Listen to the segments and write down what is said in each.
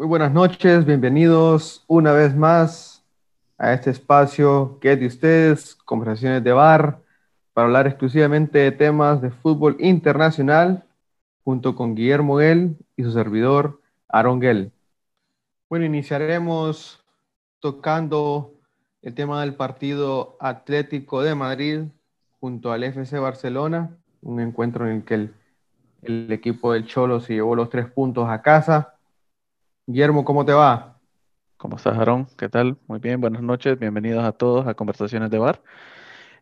Muy buenas noches, bienvenidos una vez más a este espacio que es de ustedes, conversaciones de bar, para hablar exclusivamente de temas de fútbol internacional, junto con Guillermo Gell y su servidor Aaron Gell. Bueno, iniciaremos tocando el tema del partido Atlético de Madrid junto al FC Barcelona, un encuentro en el que el, el equipo del Cholo se llevó los tres puntos a casa. Guillermo, ¿cómo te va? ¿Cómo estás, Aarón? ¿Qué tal? Muy bien, buenas noches, bienvenidos a todos a Conversaciones de Bar.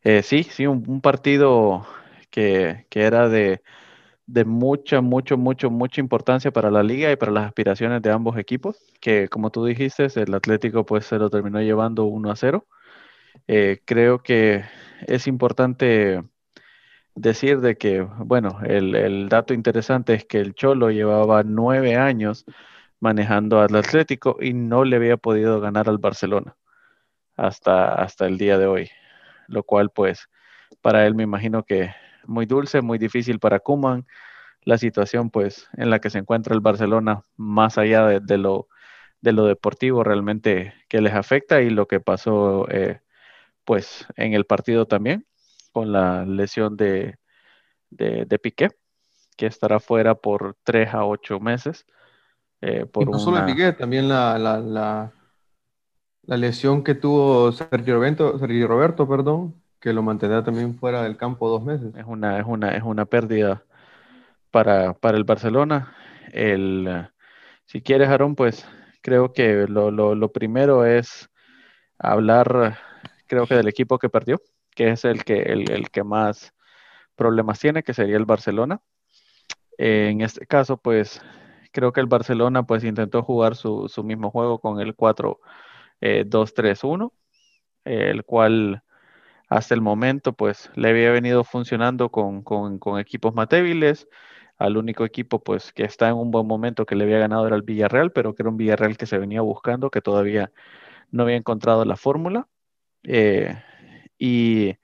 Eh, sí, sí, un, un partido que, que, era de, de mucha, mucho, mucho, mucha importancia para la liga y para las aspiraciones de ambos equipos, que como tú dijiste, el Atlético pues se lo terminó llevando 1 a 0. Eh, creo que es importante decir de que, bueno, el, el, dato interesante es que el Cholo llevaba nueve años manejando al Atlético y no le había podido ganar al Barcelona hasta, hasta el día de hoy, lo cual pues para él me imagino que muy dulce, muy difícil para Kuman, la situación pues en la que se encuentra el Barcelona más allá de, lo, de lo deportivo realmente que les afecta y lo que pasó eh, pues en el partido también con la lesión de, de, de Piqué, que estará fuera por tres a ocho meses. Eh, por y no una... solo Piqué, también la, la, la, la, lesión que tuvo Sergio Roberto, Sergio Roberto, perdón, que lo mantendrá también fuera del campo dos meses. Es una, es una, es una pérdida para, para el Barcelona. El, si quieres, Aaron, pues creo que lo, lo, lo primero es hablar, creo que del equipo que perdió que es el que, el, el que más problemas tiene, que sería el Barcelona. Eh, en este caso, pues creo que el Barcelona pues intentó jugar su, su mismo juego con el 4-2-3-1, eh, el cual hasta el momento pues le había venido funcionando con, con, equipos más débiles. Al único equipo pues que está en un buen momento que le había ganado era el Villarreal, pero que era un Villarreal que se venía buscando, que todavía no había encontrado la fórmula. Eh, y,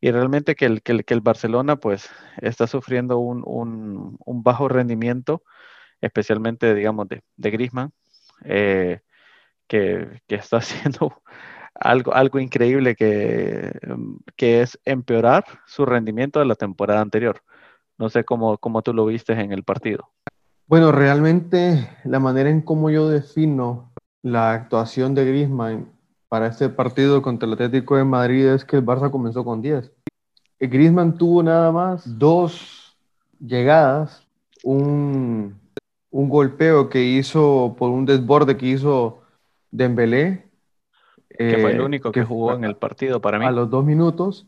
y realmente que el, que, el, que el, Barcelona pues está sufriendo un, un bajo rendimiento, especialmente digamos de, de Griezmann, eh, que, que, está haciendo algo, algo increíble que, que, es empeorar su rendimiento de la temporada anterior. No sé cómo, cómo tú lo viste en el partido. Bueno, realmente la manera en cómo yo defino la actuación de Griezmann para este partido contra el Atlético de Madrid es que el Barça comenzó con 10. Griezmann tuvo nada más dos llegadas, un, un golpeo que hizo por un desborde que hizo Dembélé. Que eh, fue el único que, que jugó en el partido para mí. A los dos minutos,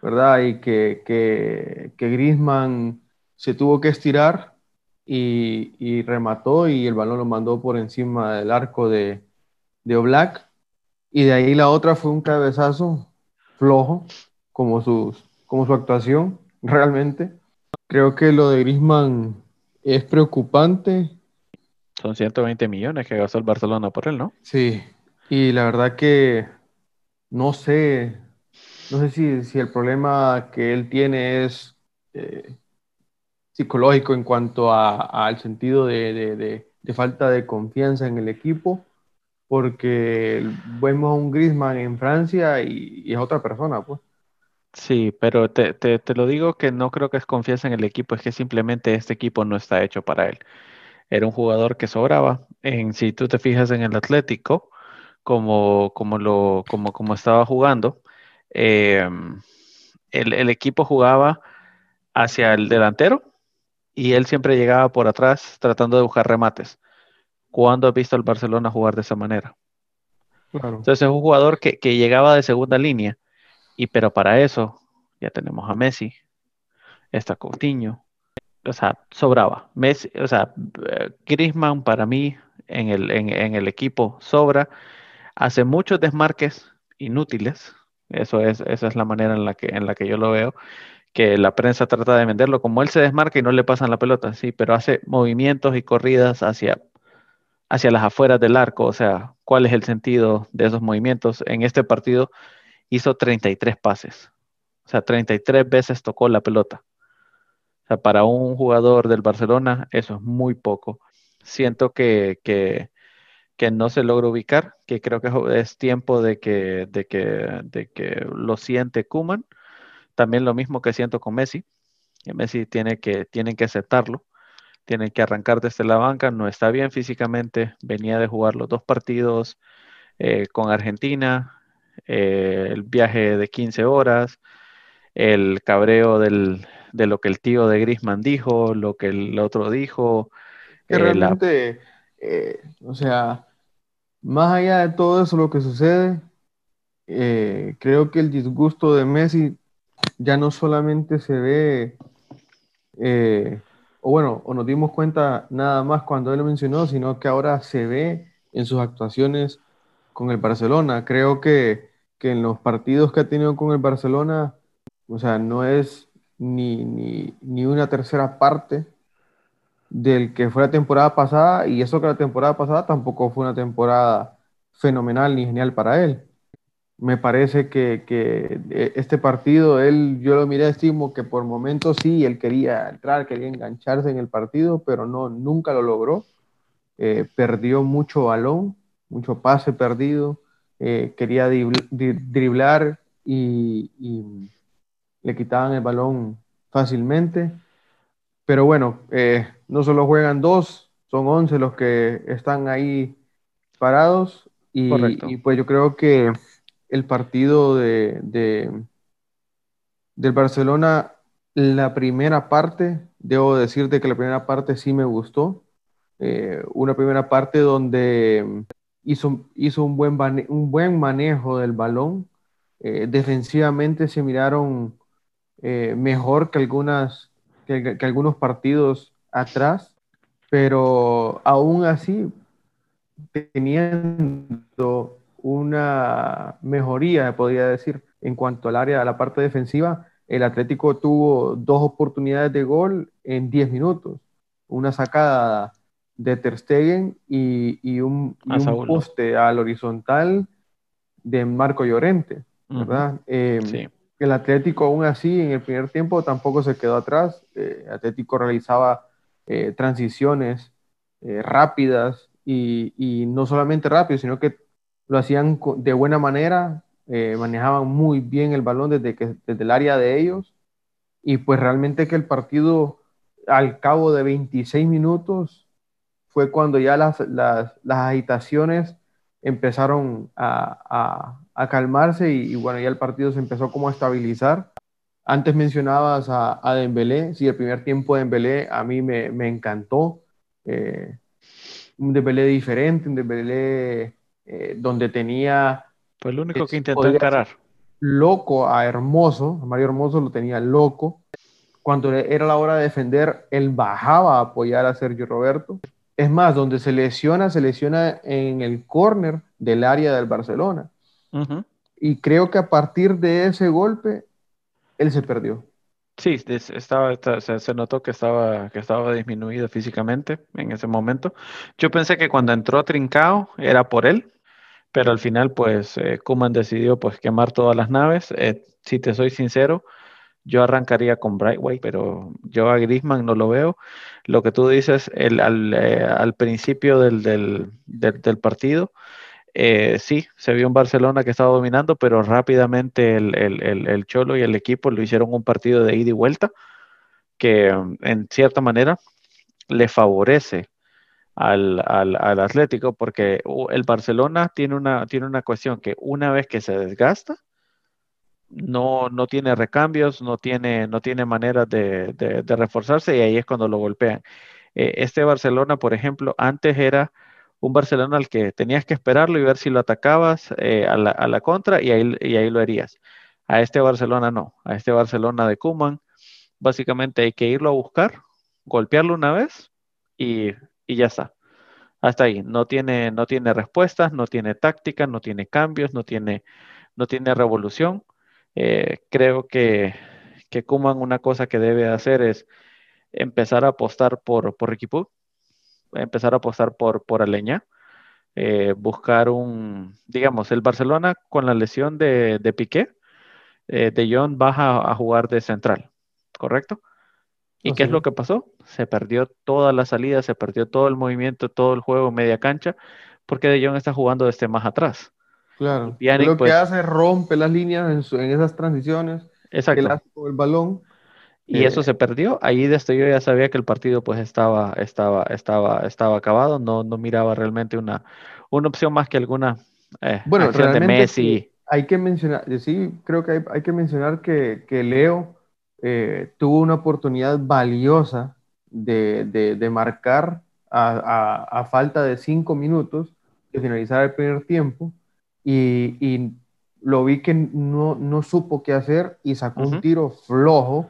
¿verdad? Y que, que, que Griezmann se tuvo que estirar y, y, remató y el balón lo mandó por encima del arco de, de Oblak y de ahí la otra fue un cabezazo flojo, como, sus, como su actuación, realmente. Creo que lo de Grisman es preocupante. Son 120 millones que gastó el Barcelona por él, ¿no? Sí, y la verdad que no sé, no sé si, si el problema que él tiene es eh, psicológico en cuanto al sentido de, de, de, de falta de confianza en el equipo porque vemos a un Griezmann en Francia y, y, es otra persona, pues. Sí, pero te, te, te, lo digo que no creo que es confianza en el equipo, es que simplemente este equipo no está hecho para él. Era un jugador que sobraba. En, si tú te fijas en el Atlético, como, como, lo, como, como estaba jugando, eh, el, el equipo jugaba hacia el delantero y él siempre llegaba por atrás tratando de buscar remates. ¿Cuándo has visto al Barcelona jugar de esa manera? Claro. Entonces es un jugador que, que, llegaba de segunda línea, y pero para eso ya tenemos a Messi, está Coutinho, o sea, sobraba. Messi, o sea, Griezmann para mí en el, en, el equipo sobra, hace muchos desmarques inútiles, eso es, esa es la manera en la, que, en la que yo lo veo, que la prensa trata de venderlo, como él se desmarca y no le pasan la pelota, sí, pero hace movimientos y corridas hacia hacia las afueras del arco, o sea, cuál es el sentido de esos movimientos. En este partido hizo 33 pases, o sea, 33 veces tocó la pelota. O sea, para un jugador del Barcelona eso es muy poco. Siento que, que, no se logra ubicar, que creo que es tiempo de que, de que, de que lo siente Kuman. También lo mismo que siento con Messi. Messi tiene que, tienen que aceptarlo, tienen que arrancar desde la banca, no está bien físicamente, venía de jugar los dos partidos eh, con Argentina, eh, el viaje de 15 horas, el cabreo del, de lo que el tío de Grisman dijo, lo que el otro dijo. Que eh, realmente, o sea, más allá de todo eso, lo que sucede, eh, creo que el disgusto de Messi ya no solamente se ve, eh, o bueno, o nos dimos cuenta nada más cuando él lo mencionó, sino que ahora se ve en sus actuaciones con el Barcelona. Creo que, que en los partidos que ha tenido con el Barcelona, o sea, no es ni, ni, ni una tercera parte del que fue la temporada pasada, y eso que la temporada pasada tampoco fue una temporada fenomenal ni genial para él. Me parece que, eh, este partido, él, yo lo miré, estimo que por momentos sí, él quería entrar, quería engancharse en el partido, pero no, nunca lo logró. Eh, perdió mucho balón, mucho pase perdido, eh, quería driblar y, y, le quitaban el balón fácilmente. Pero bueno, eh, no solo juegan dos, son once los que están ahí parados. Y, pues yo creo que el partido de, del Barcelona, la primera parte, debo decirte que la primera parte sí me gustó. Eh, una primera parte donde hizo, hizo un, buen un buen manejo del balón. Eh, defensivamente se miraron mejor que algunas que, algunos partidos atrás, pero aún así, teniendo una mejoría, podría decir, en cuanto al área de la parte defensiva, el Atlético tuvo dos oportunidades de gol en 10 minutos. Una sacada de Ter Stegen y, un, poste al horizontal de Marco Llorente, ¿verdad? Em, sí el Atlético aún así en el primer tiempo tampoco se quedó atrás. Eh, el Atlético realizaba eh, transiciones eh, rápidas y, no solamente rápidas, sino que lo hacían de buena manera, manejaban muy bien el balón desde, que, desde el área de ellos y pues realmente que el partido al cabo de 26 minutos fue cuando ya las, las, las agitaciones empezaron a, a, calmarse y, bueno, ya el partido se empezó como a estabilizar. Antes mencionabas a, a Dembélé, sí, el primer tiempo de Dembélé a mí me, me encantó. Eh, un Dembélé diferente, un Dembélé eh, donde tenía... Fue el único que intentó encarar. Loco a Hermoso, a Mario Hermoso lo tenía loco. Cuando era la hora de defender, él bajaba a apoyar a Sergio Roberto es más, donde se lesiona, se lesiona en el córner del área del Barcelona. Y creo que a partir de ese golpe, él se perdió. Sí, estaba, se, notó que estaba, que estaba disminuido físicamente en ese momento. Yo pensé que cuando entró Trincao era por él, pero al final, pues, eh, Kuman decidió pues quemar todas las naves. Eh, si te soy sincero, yo arrancaría con Brightway, pero yo a Griezmann no lo veo. Lo que tú dices eh, al, principio del, partido, eh, sí, se vio un Barcelona que estaba dominando, pero rápidamente el, Cholo y el equipo lo hicieron un partido de ida y vuelta que en cierta manera le favorece al, Atlético porque el Barcelona tiene una, tiene una cuestión que una vez que se desgasta, no, no tiene recambios, no tiene, no tiene manera de, reforzarse y ahí es cuando lo golpean. Eh, este Barcelona, por ejemplo, antes era un Barcelona al que tenías que esperarlo y ver si lo atacabas eh, a, la, a, la, contra y ahí, y ahí lo harías. A este Barcelona no, a este Barcelona de Kuman, básicamente hay que irlo a buscar, golpearlo una vez y, y ya está. Hasta ahí, no tiene, no tiene respuestas, no tiene táctica, no tiene cambios, no tiene, no tiene revolución eh, creo que, que Kuman una cosa que debe hacer es empezar a apostar por, por equipo, empezar a apostar por, por Aleña, eh, buscar un, digamos, el Barcelona con la lesión de, de Piqué, eh, de Jong baja a jugar de central, ¿correcto? ¿Y qué es lo que pasó? Se perdió toda la salida, se perdió todo el movimiento, todo el juego media cancha, porque De Jong está jugando desde más atrás. Claro. lo que pues hace rompe las líneas en, esas transiciones. Exacto. Que con el balón. Y eso eh, se perdió. Ahí desde yo ya sabía que el partido pues estaba, estaba, estaba, estaba acabado. No, no miraba realmente una, una opción más que alguna eh, bueno, acción de Messi. Hay que mencionar, sí, creo que hay, que mencionar que, Leo eh, tuvo una oportunidad valiosa de, marcar a, falta de cinco minutos de finalizar el primer tiempo y, lo vi que no, supo qué hacer y sacó un tiro flojo,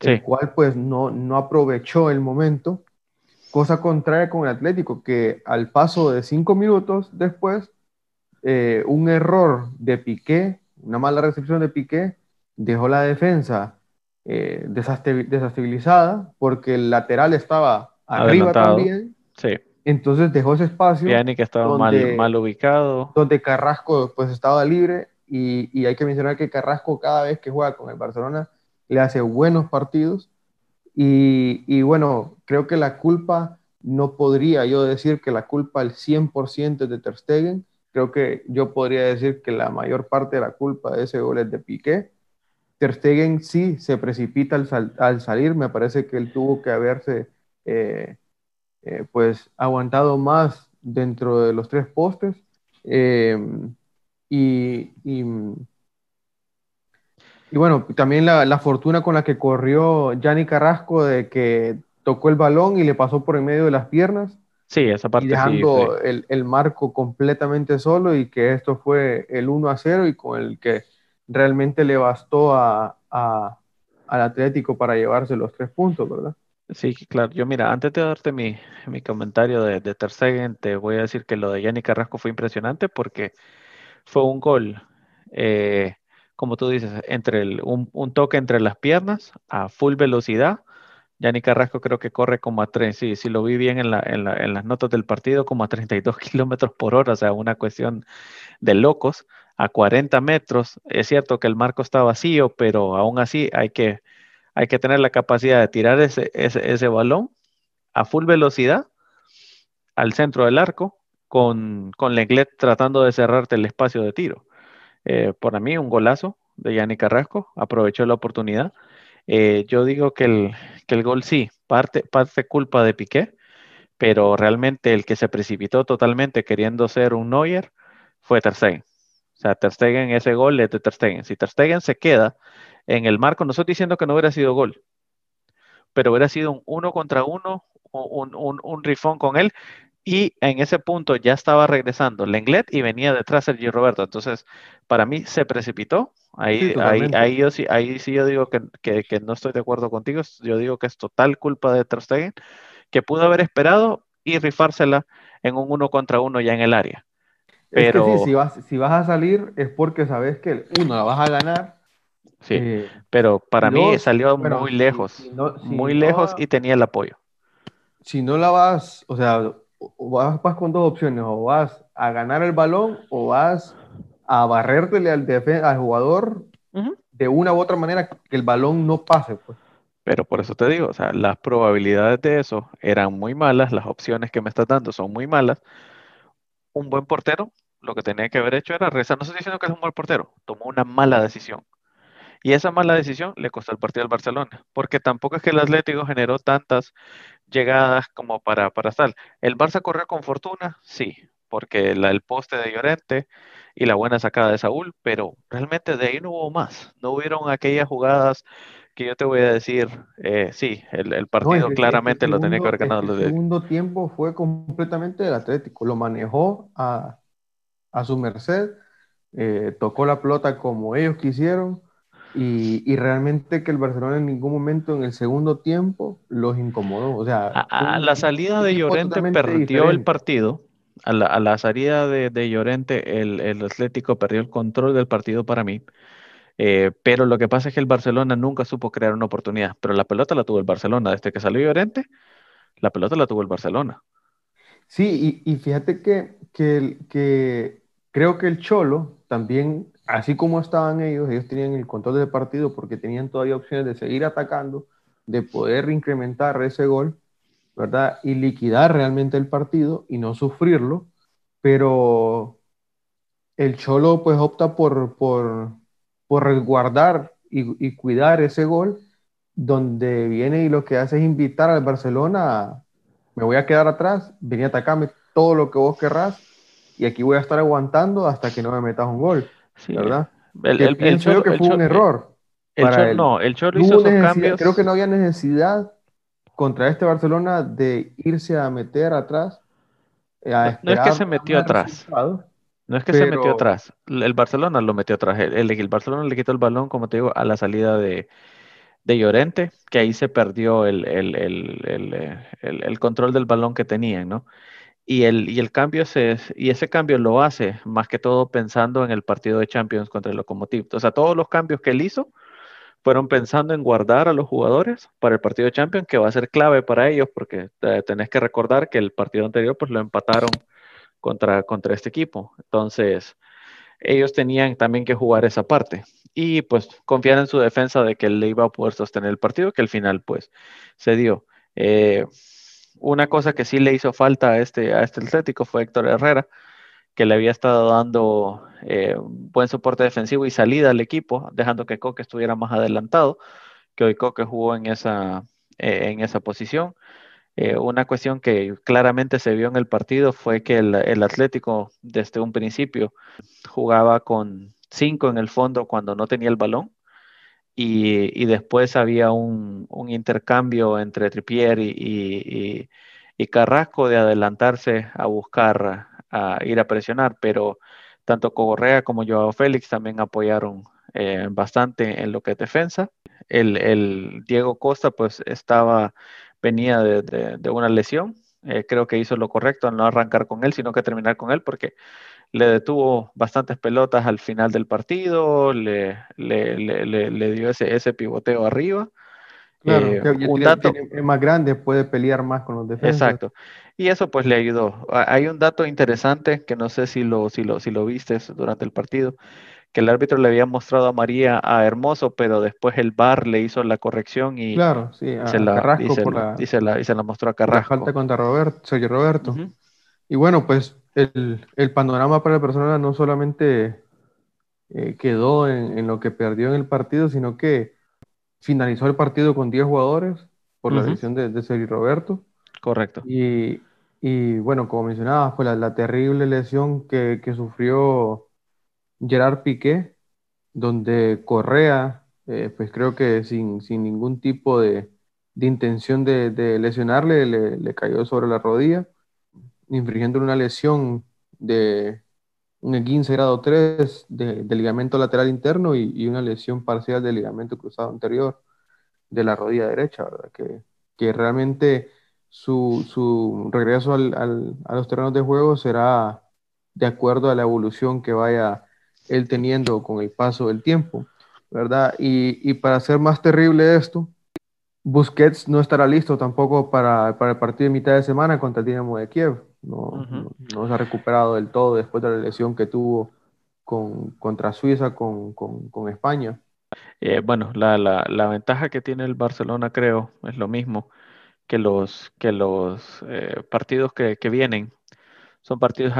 el cual pues no, no aprovechó el momento. Cosa contraria con el Atlético, que al paso de cinco minutos después, eh, un error de Piqué, una mala recepción de Piqué, dejó la defensa eh, desestabilizada porque el lateral estaba arriba también. Sí. Entonces dejó ese espacio. Estaba mal, mal, ubicado. Donde Carrasco pues estaba libre y, y, hay que mencionar que Carrasco cada vez que juega con el Barcelona le hace buenos partidos y, y bueno, creo que la culpa, no podría yo decir que la culpa al 100% es de Ter Stegen, creo que yo podría decir que la mayor parte de la culpa de ese gol es de Piqué. Ter Stegen sí se precipita al, al salir, me parece que él tuvo que haberse... Eh, eh, pues aguantado más dentro de los tres postes. Eh, y, y, bueno, también la, fortuna con la que corrió Gianni Carrasco de que tocó el balón y le pasó por en medio de las piernas. Sí, esa parte dejando El, marco completamente solo y que esto fue el 1 a 0 y con el que realmente le bastó a, al Atlético para llevarse los tres puntos, ¿verdad? Sí, claro. Yo, mira, antes de darte mi, comentario de, de Ter te voy a decir que lo de Yanni Carrasco fue impresionante porque fue un gol, eh, como tú dices, entre el, un, toque entre las piernas a full velocidad. Yanni Carrasco creo que corre como a 3, sí, sí lo vi bien en, en, en las notas del partido, como a 32 kilómetros por hora, o sea, una cuestión de locos, a 40 metros. Es cierto que el marco está vacío, pero aún así hay que hay que tener la capacidad de tirar ese, ese, balón a full velocidad al centro del arco con, con Lenglet tratando de cerrarte el espacio de tiro. Eh, mí, un golazo de Yanni Carrasco, aprovechó la oportunidad. Eh, yo digo que el, que el gol sí, parte, parte culpa de Piqué, pero realmente el que se precipitó totalmente queriendo ser un Neuer fue Ter Stegen. O sea, Ter Stegen, ese gol es de Ter Stegen. Si Ter Stegen se queda en el marco. No estoy diciendo que no hubiera sido gol, pero hubiera sido un uno contra uno, un, un, rifón con él. Y en ese punto ya estaba regresando Lenglet y venía detrás Sergio Roberto. Entonces, para mí se precipitó. Ahí, ahí, ahí, yo sí, ahí sí yo digo que, que, no estoy de acuerdo contigo. Yo digo que es total culpa de Ter Stegen, que pudo haber esperado y rifársela en un uno contra uno ya en el área. Pero... Es que sí, si vas, si vas a salir es porque sabes que uno la vas a ganar Sí, eh, pero para mí salió muy lejos, muy lejos y tenía el apoyo. Si no la vas, o sea, vas, vas, con dos opciones, o vas a ganar el balón o vas a barrértele al, al jugador de una u otra manera que el balón no pase. Pues. Pero por eso te digo, o sea, las probabilidades de eso eran muy malas, las opciones que me estás dando son muy malas. Un buen portero, lo que tenía que haber hecho era rezar. No estoy diciendo que es un buen portero, tomó una mala decisión. Y esa mala decisión le costó el partido al Barcelona, porque tampoco es que el Atlético generó tantas llegadas como para, para estar. ¿El Barça corrió con fortuna? Sí, porque el poste de Llorente y la buena sacada de Saúl, pero realmente de ahí no hubo más. No hubieron aquellas jugadas que yo te voy a decir, eh, sí, el, partido claramente lo tenía que haber ganado. El segundo tiempo fue completamente del Atlético, lo manejó a, su merced, eh, tocó la pelota como ellos quisieron y, realmente que el Barcelona en ningún momento en el segundo tiempo los incomodó. O sea, a, la salida de Llorente perdió el partido. A la, salida de, Llorente, el, Atlético perdió el control del partido para mí. Eh, pero lo que pasa es que el Barcelona nunca supo crear una oportunidad. Pero la pelota la tuvo el Barcelona. Desde que salió Llorente, la pelota la tuvo el Barcelona. Sí, y, fíjate que, que, que creo que el Cholo también así como estaban ellos, ellos tenían el control del partido porque tenían todavía opciones de seguir atacando, de poder incrementar ese gol, ¿verdad? Y liquidar realmente el partido y no sufrirlo. pero el Cholo pues opta por, por, por resguardar y, cuidar ese gol, donde viene y lo que hace es invitar al Barcelona a, me voy a quedar atrás, vení a atacarme todo lo que vos querrás, y aquí voy a estar aguantando hasta que no me metas un gol, ¿verdad? El, el, que fue un error. El, No, el hizo esos cambios. Creo que no había necesidad contra este Barcelona de irse a meter atrás. no, es que se metió atrás. No es que se metió atrás. El Barcelona lo metió atrás. El, el, Barcelona le quitó el balón, como te digo, a la salida de, de Llorente, que ahí se perdió el, el, control del balón que tenían, ¿no? Y el, y el cambio se, y ese cambio lo hace más que todo pensando en el partido de Champions contra el Lokomotiv. O sea, todos los cambios que él hizo fueron pensando en guardar a los jugadores para el partido de Champions, que va a ser clave para ellos, porque tenés que recordar que el partido anterior pues lo empataron contra, contra este equipo. Entonces, ellos tenían también que jugar esa parte y pues confiar en su defensa de que le iba a poder sostener el partido, que al final pues se dio. Eh, una cosa que sí le hizo falta a este, a este Atlético fue Héctor Herrera, que le había estado dando eh, buen soporte defensivo y salida al equipo, dejando que Coque estuviera más adelantado, que hoy Coque jugó en esa, eh, en esa posición. Eh, una cuestión que claramente se vio en el partido fue que el, Atlético desde un principio jugaba con cinco en el fondo cuando no tenía el balón y, después había un, intercambio entre Tripier y, Carrasco de adelantarse a buscar, a ir a presionar, pero tanto Correa como Joao Félix también apoyaron eh, bastante en lo que es defensa. El, Diego Costa pues estaba venía de, una lesión. Eh, creo que hizo lo correcto no arrancar con él, sino que terminar con él, porque le detuvo bastantes pelotas al final del partido, le, le, dio ese, ese pivoteo arriba. Claro, eh, un dato, es más grande, puede pelear más con los defensas. Exacto. Y eso pues le ayudó. Hay un dato interesante que no sé si lo, si lo, si lo viste durante el partido, que el árbitro le había mostrado a María a Hermoso, pero después el VAR le hizo la corrección y, claro, sí, se, la, Carrasco y, se, la, y, se la, mostró a Carrasco. La falta contra Roberto, Sergio Roberto. Y bueno, pues el, el, panorama para la persona no solamente eh, quedó en, en, lo que perdió en el partido, sino que finalizó el partido con 10 jugadores por la decisión de, de Sergio Roberto. Correcto. Y, y bueno, como mencionabas, fue la, la terrible lesión que, que sufrió Gerard Piqué, donde Correa, eh, pues creo que sin, ningún tipo de, intención de, lesionarle, le, cayó sobre la rodilla, infringiendo una lesión de un 15 grado 3 de, ligamento lateral interno y, una lesión parcial del ligamento cruzado anterior de la rodilla derecha. Que, que realmente su, regreso a los terrenos de juego será de acuerdo a la evolución que vaya él teniendo con el paso del tiempo, ¿verdad? Y, para hacer más terrible esto, Busquets no estará listo tampoco para, el partido de mitad de semana contra el Dinamo de Kiev. No, no, se ha recuperado del todo después de la lesión que tuvo con, contra Suiza, con, España. Eh, bueno, la, ventaja que tiene el Barcelona, creo, es lo mismo que los, que los eh, partidos que, que, vienen son partidos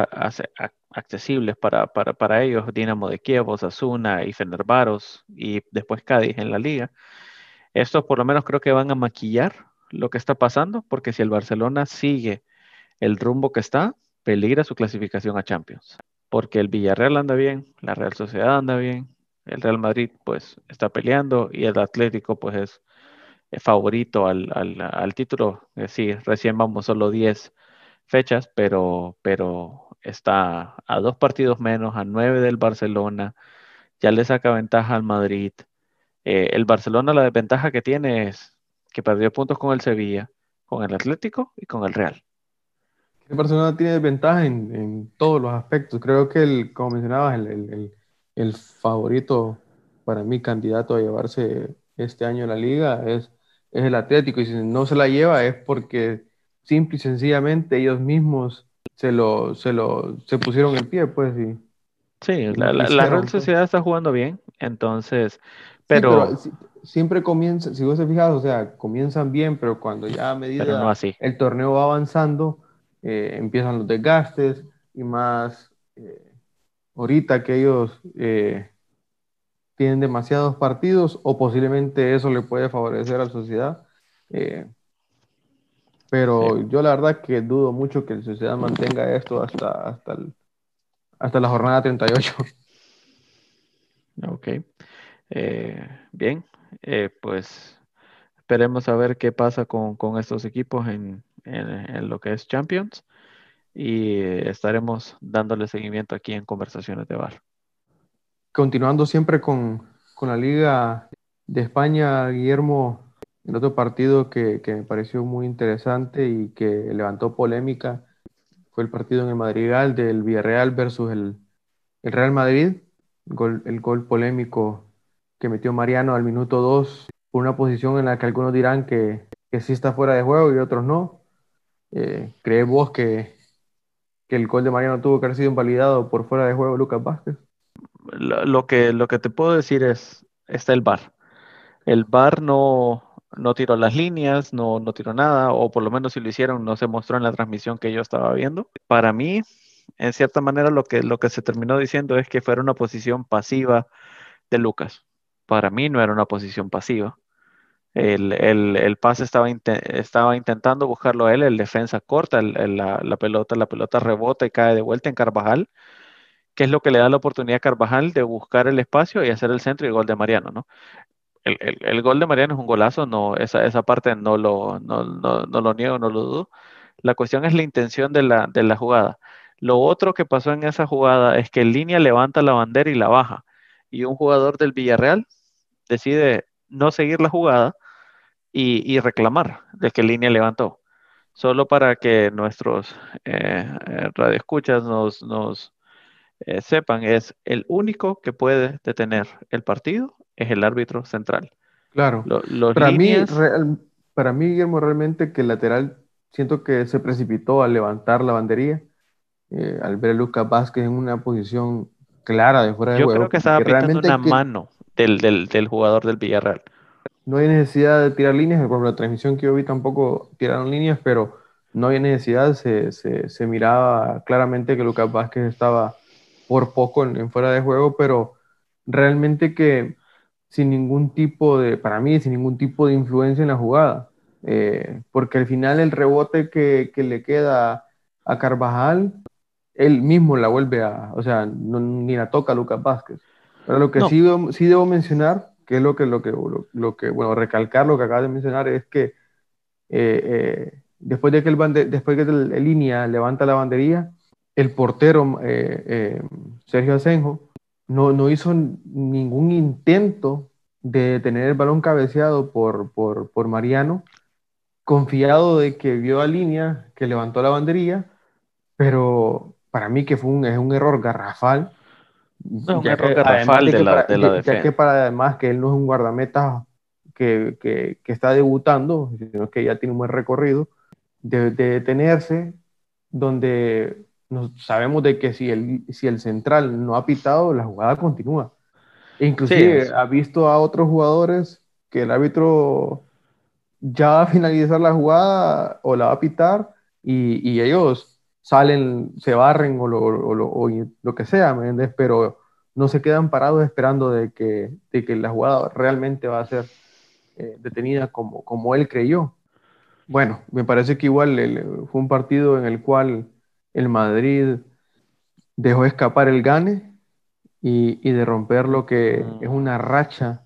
accesibles para, para, ellos, Dinamo de Kiev, Osasuna y Fenerbaros y después Cádiz en la liga. Estos por lo menos creo que van a maquillar lo que está pasando, porque si el Barcelona sigue el rumbo que está, peligra su clasificación a Champions. Porque el Villarreal anda bien, la Real Sociedad anda bien, el Real Madrid pues está peleando y el Atlético pues es, favorito al, al, título. Es decir, recién vamos solo 10 fechas, pero, pero está a dos partidos menos, a nueve del Barcelona, ya le saca ventaja al Madrid. Eh, el Barcelona la desventaja que tiene es que perdió puntos con el Sevilla, con el Atlético y con el Real. El Barcelona tiene desventaja en, todos los aspectos. Creo que, el, como mencionabas, el, favorito para mí, candidato a llevarse este año la liga, es, es el Atlético. Y si no se la lleva es porque simple y sencillamente ellos mismos se lo, se lo, se pusieron en pie, pues, y, Sí, la, Real pues. Sociedad está jugando bien, entonces, pero... siempre comienza, si vos te fijas, o sea, comienzan bien, pero cuando ya a medida el torneo va avanzando, eh, empiezan los desgastes, y más eh, ahorita que ellos eh, tienen demasiados partidos o posiblemente eso le puede favorecer a la sociedad. Eh, pero yo la verdad que dudo mucho que la sociedad mantenga esto hasta, hasta, hasta la jornada 38. Ok. bien, pues esperemos a ver qué pasa con, estos equipos en, en, lo que es Champions y estaremos dándole seguimiento aquí en Conversaciones de Bar. Continuando siempre con, la Liga de España, Guillermo, el otro partido que, me pareció muy interesante y que levantó polémica fue el partido en el Madrigal del Villarreal versus el, Real Madrid, el gol, polémico que metió Mariano al minuto 2 por una posición en la que algunos dirán que, que sí está fuera de juego y otros no. Eh, ¿Crees vos que, que el gol de Mariano tuvo que haber sido invalidado por fuera de juego Lucas Vázquez? Lo, que, lo que te puedo decir es, está el VAR. El VAR no, no tiró las líneas, no, no tiró nada, o por lo menos si lo hicieron no se mostró en la transmisión que yo estaba viendo. Para mí, en cierta manera, lo que, lo que se terminó diciendo es que fuera una posición pasiva de Lucas. Para mí no era una posición pasiva. El, el, pase estaba, estaba intentando buscarlo a él, el defensa corta la, pelota, la pelota rebota y cae de vuelta en Carvajal, que es lo que le da la oportunidad a Carvajal de buscar el espacio y hacer el centro y el gol de Mariano, ¿no? El, gol de Mariano es un golazo, no, esa, esa parte no lo, no, lo niego, no lo dudo. La cuestión es la intención de la, de la jugada. Lo otro que pasó en esa jugada es que el línea levanta la bandera y la baja. Y un jugador del Villarreal decide no seguir la jugada y, reclamar de que línea levantó. Solo para que nuestros eh, eh radioescuchas nos, nos eh, sepan, es el único que puede detener el partido es el árbitro central. Claro. para, mí, para mí, Guillermo, realmente que el lateral siento que se precipitó al levantar la bandería, eh, al ver a Lucas Vázquez en una posición clara de fuera de juego. Yo creo que estaba pintando una mano del, del, del jugador del Villarreal no hay necesidad de tirar líneas, por la transmisión que yo vi tampoco tiraron líneas, pero no había necesidad, se, se, miraba claramente que Lucas Vázquez estaba por poco en, fuera de juego, pero realmente que sin ningún tipo de, para mí, sin ningún tipo de influencia en la jugada, eh, porque al final el rebote que, que, le queda a Carvajal, él mismo la vuelve a, o sea, ni la toca Lucas Vázquez. Pero lo que sí, sí debo mencionar que es lo que, lo que, lo, que, bueno, recalcar lo que acabas de mencionar es que eh, eh, después de que el, después que el, línea levanta la bandería, el portero eh, Sergio Asenjo no, no, hizo ningún intento de tener el balón cabeceado por, por, por Mariano, confiado de que vio a línea, que levantó la bandería, pero para mí que fue un, es un error garrafal ya que, de la, para, que para además que él no es un guardameta que, que, que, está debutando, sino que ya tiene un buen recorrido, de, detenerse donde nos, sabemos de que si el, si el central no ha pitado, la jugada continúa. E inclusive ha visto a otros jugadores que el árbitro ya va a finalizar la jugada o la va a pitar y, y ellos salen, se barren o lo, o lo, que sea, ¿me entiendes? Pero no se quedan parados esperando de que, de que la jugada realmente va a ser eh, detenida como, como él creyó. Bueno, me parece que igual fue un partido en el cual el Madrid dejó escapar el gane y, y de romper lo que es una racha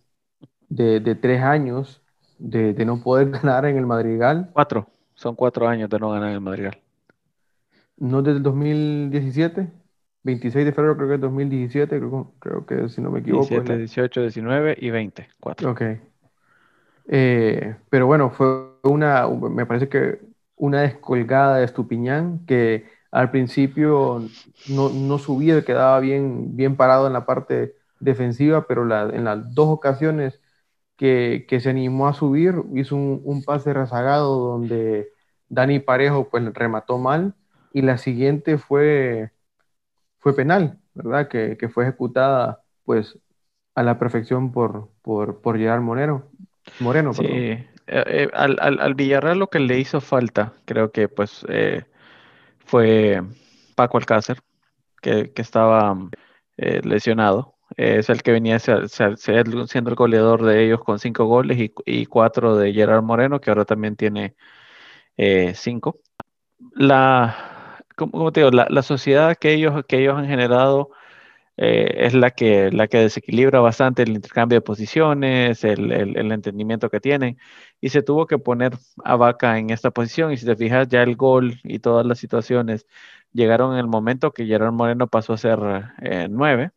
de, de tres años de, de, no poder ganar en el Madrigal. Cuatro, son cuatro años de no ganar en el Madrigal. No desde el 2017, 26 de febrero creo que es 2017, creo, creo que si no me equivoco. 17, 18, 19 y 20, 4. Ok. Eh, pero bueno, fue una, me parece que una descolgada de Estupiñán que al principio no, no subía, quedaba bien, bien parado en la parte defensiva, pero la, en las dos ocasiones que, que, se animó a subir, hizo un, un pase rezagado donde Dani Parejo pues remató mal y la siguiente fue, fue penal, ¿verdad? Que, que fue ejecutada pues a la perfección por, por, por Gerard Moreno. Moreno sí, eh, eh, al, al, al, Villarreal lo que le hizo falta, creo que pues eh, fue Paco Alcácer, que, estaba eh, lesionado. es el que venía siendo el goleador de ellos con cinco goles y, cuatro de Gerard Moreno, que ahora también tiene cinco. La, como, te digo, la, sociedad que ellos, que ellos han generado eh, es la que, la que desequilibra bastante el intercambio de posiciones, el, el, entendimiento que tienen, y se tuvo que poner a Vaca en esta posición, y si te fijas, ya el gol y todas las situaciones llegaron en el momento que Gerard Moreno pasó a ser eh, nueve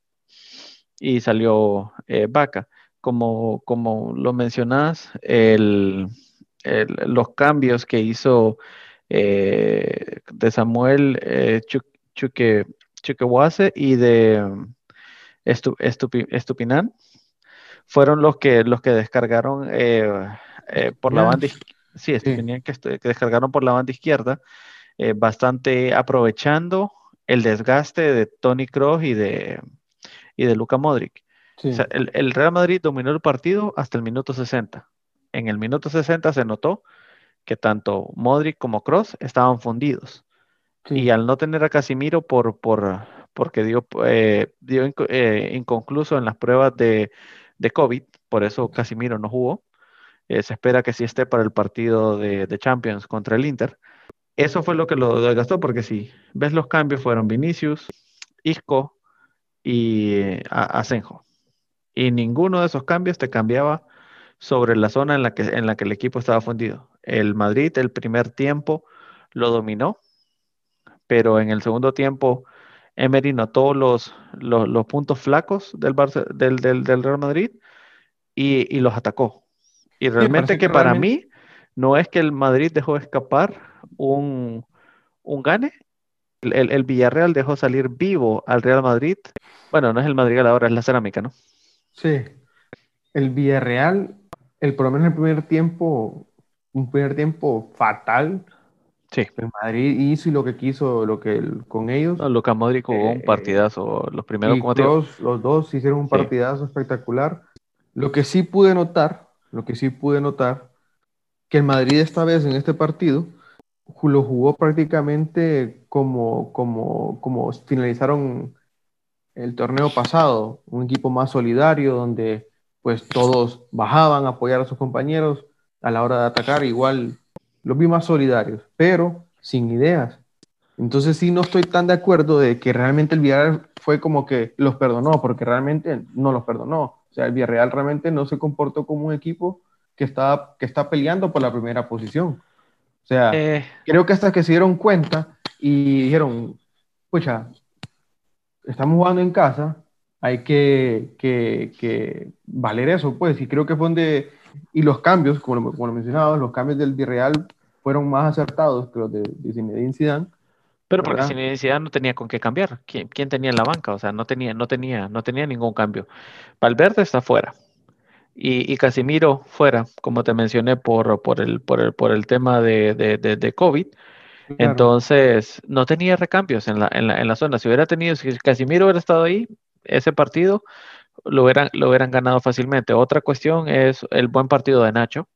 y salió eh, Vaca. Como, como lo mencionas, el, los cambios que hizo de Samuel Chuque Chuquehuase y de um, Estupinan fueron los que, los que descargaron eh, eh, por la banda sí, Que, descargaron por la banda izquierda, eh, bastante aprovechando el desgaste de Tony Kroos y de, y de Luka Modric. el, Real Madrid dominó el partido hasta el minuto 60. En el minuto 60 se notó que tanto Modric como Kroos estaban fundidos. Y al no tener a Casimiro por, por, porque dio, eh, dio eh, inconcluso en las pruebas de, de, COVID, por eso Casimiro no jugó. Eh, se espera que sí esté para el partido de, de, Champions contra el Inter. Eso fue lo que lo desgastó, porque si ves los cambios fueron Vinicius, Isco y Asenjo. Y ninguno de esos cambios te cambiaba sobre la zona en la que, en la que el equipo estaba fundido. El Madrid el primer tiempo lo dominó, pero en el segundo tiempo Emery notó los, los, puntos flacos del, del, del, Real Madrid y, los atacó. Y realmente que, para mí no es que el Madrid dejó escapar un, un gane, el, el, Villarreal dejó salir vivo al Real Madrid. Bueno, no es el Madrid ahora, es la cerámica, ¿no? Sí. El Villarreal, el, por lo menos el primer tiempo, un primer tiempo fatal, Sí. El Madrid hizo lo que quiso lo que con ellos. No, Luka Modric jugó un eh, partidazo. Los primeros, y los dos hicieron un partidazo espectacular. Lo que sí pude notar, lo que sí pude notar, que el Madrid esta vez en este partido lo jugó prácticamente como, como, como finalizaron el torneo pasado, un equipo más solidario donde pues todos bajaban a apoyar a sus compañeros a la hora de atacar, igual los vi más solidarios, pero sin ideas. Entonces sí no estoy tan de acuerdo de que realmente el Villarreal fue como que los perdonó, porque realmente no los perdonó. O sea, el Villarreal realmente no se comportó como un equipo que está, que está peleando por la primera posición. O sea, eh. creo que hasta que se dieron cuenta y dijeron, pucha, estamos jugando en casa, hay que, que, que valer eso, pues, y creo que fue donde y los cambios, como, como lo mencionaba, los cambios del Villarreal fueron más acertados que los de, de Zinedine Zidane. Pero porque Zinedine Zidane no tenía con qué cambiar. ¿Quién, ¿Quién, tenía en la banca? O sea, no tenía, no tenía, no tenía ningún cambio. Valverde está fuera. Y, y Casimiro fuera, como te mencioné, por, por, el, por, el, por el tema de, de, de, COVID. Entonces, no tenía recambios en la, en, la, en la zona. Si hubiera tenido, si Casimiro hubiera estado ahí, ese partido, lo hubieran, lo hubieran ganado fácilmente. Otra cuestión es el buen partido de Nacho,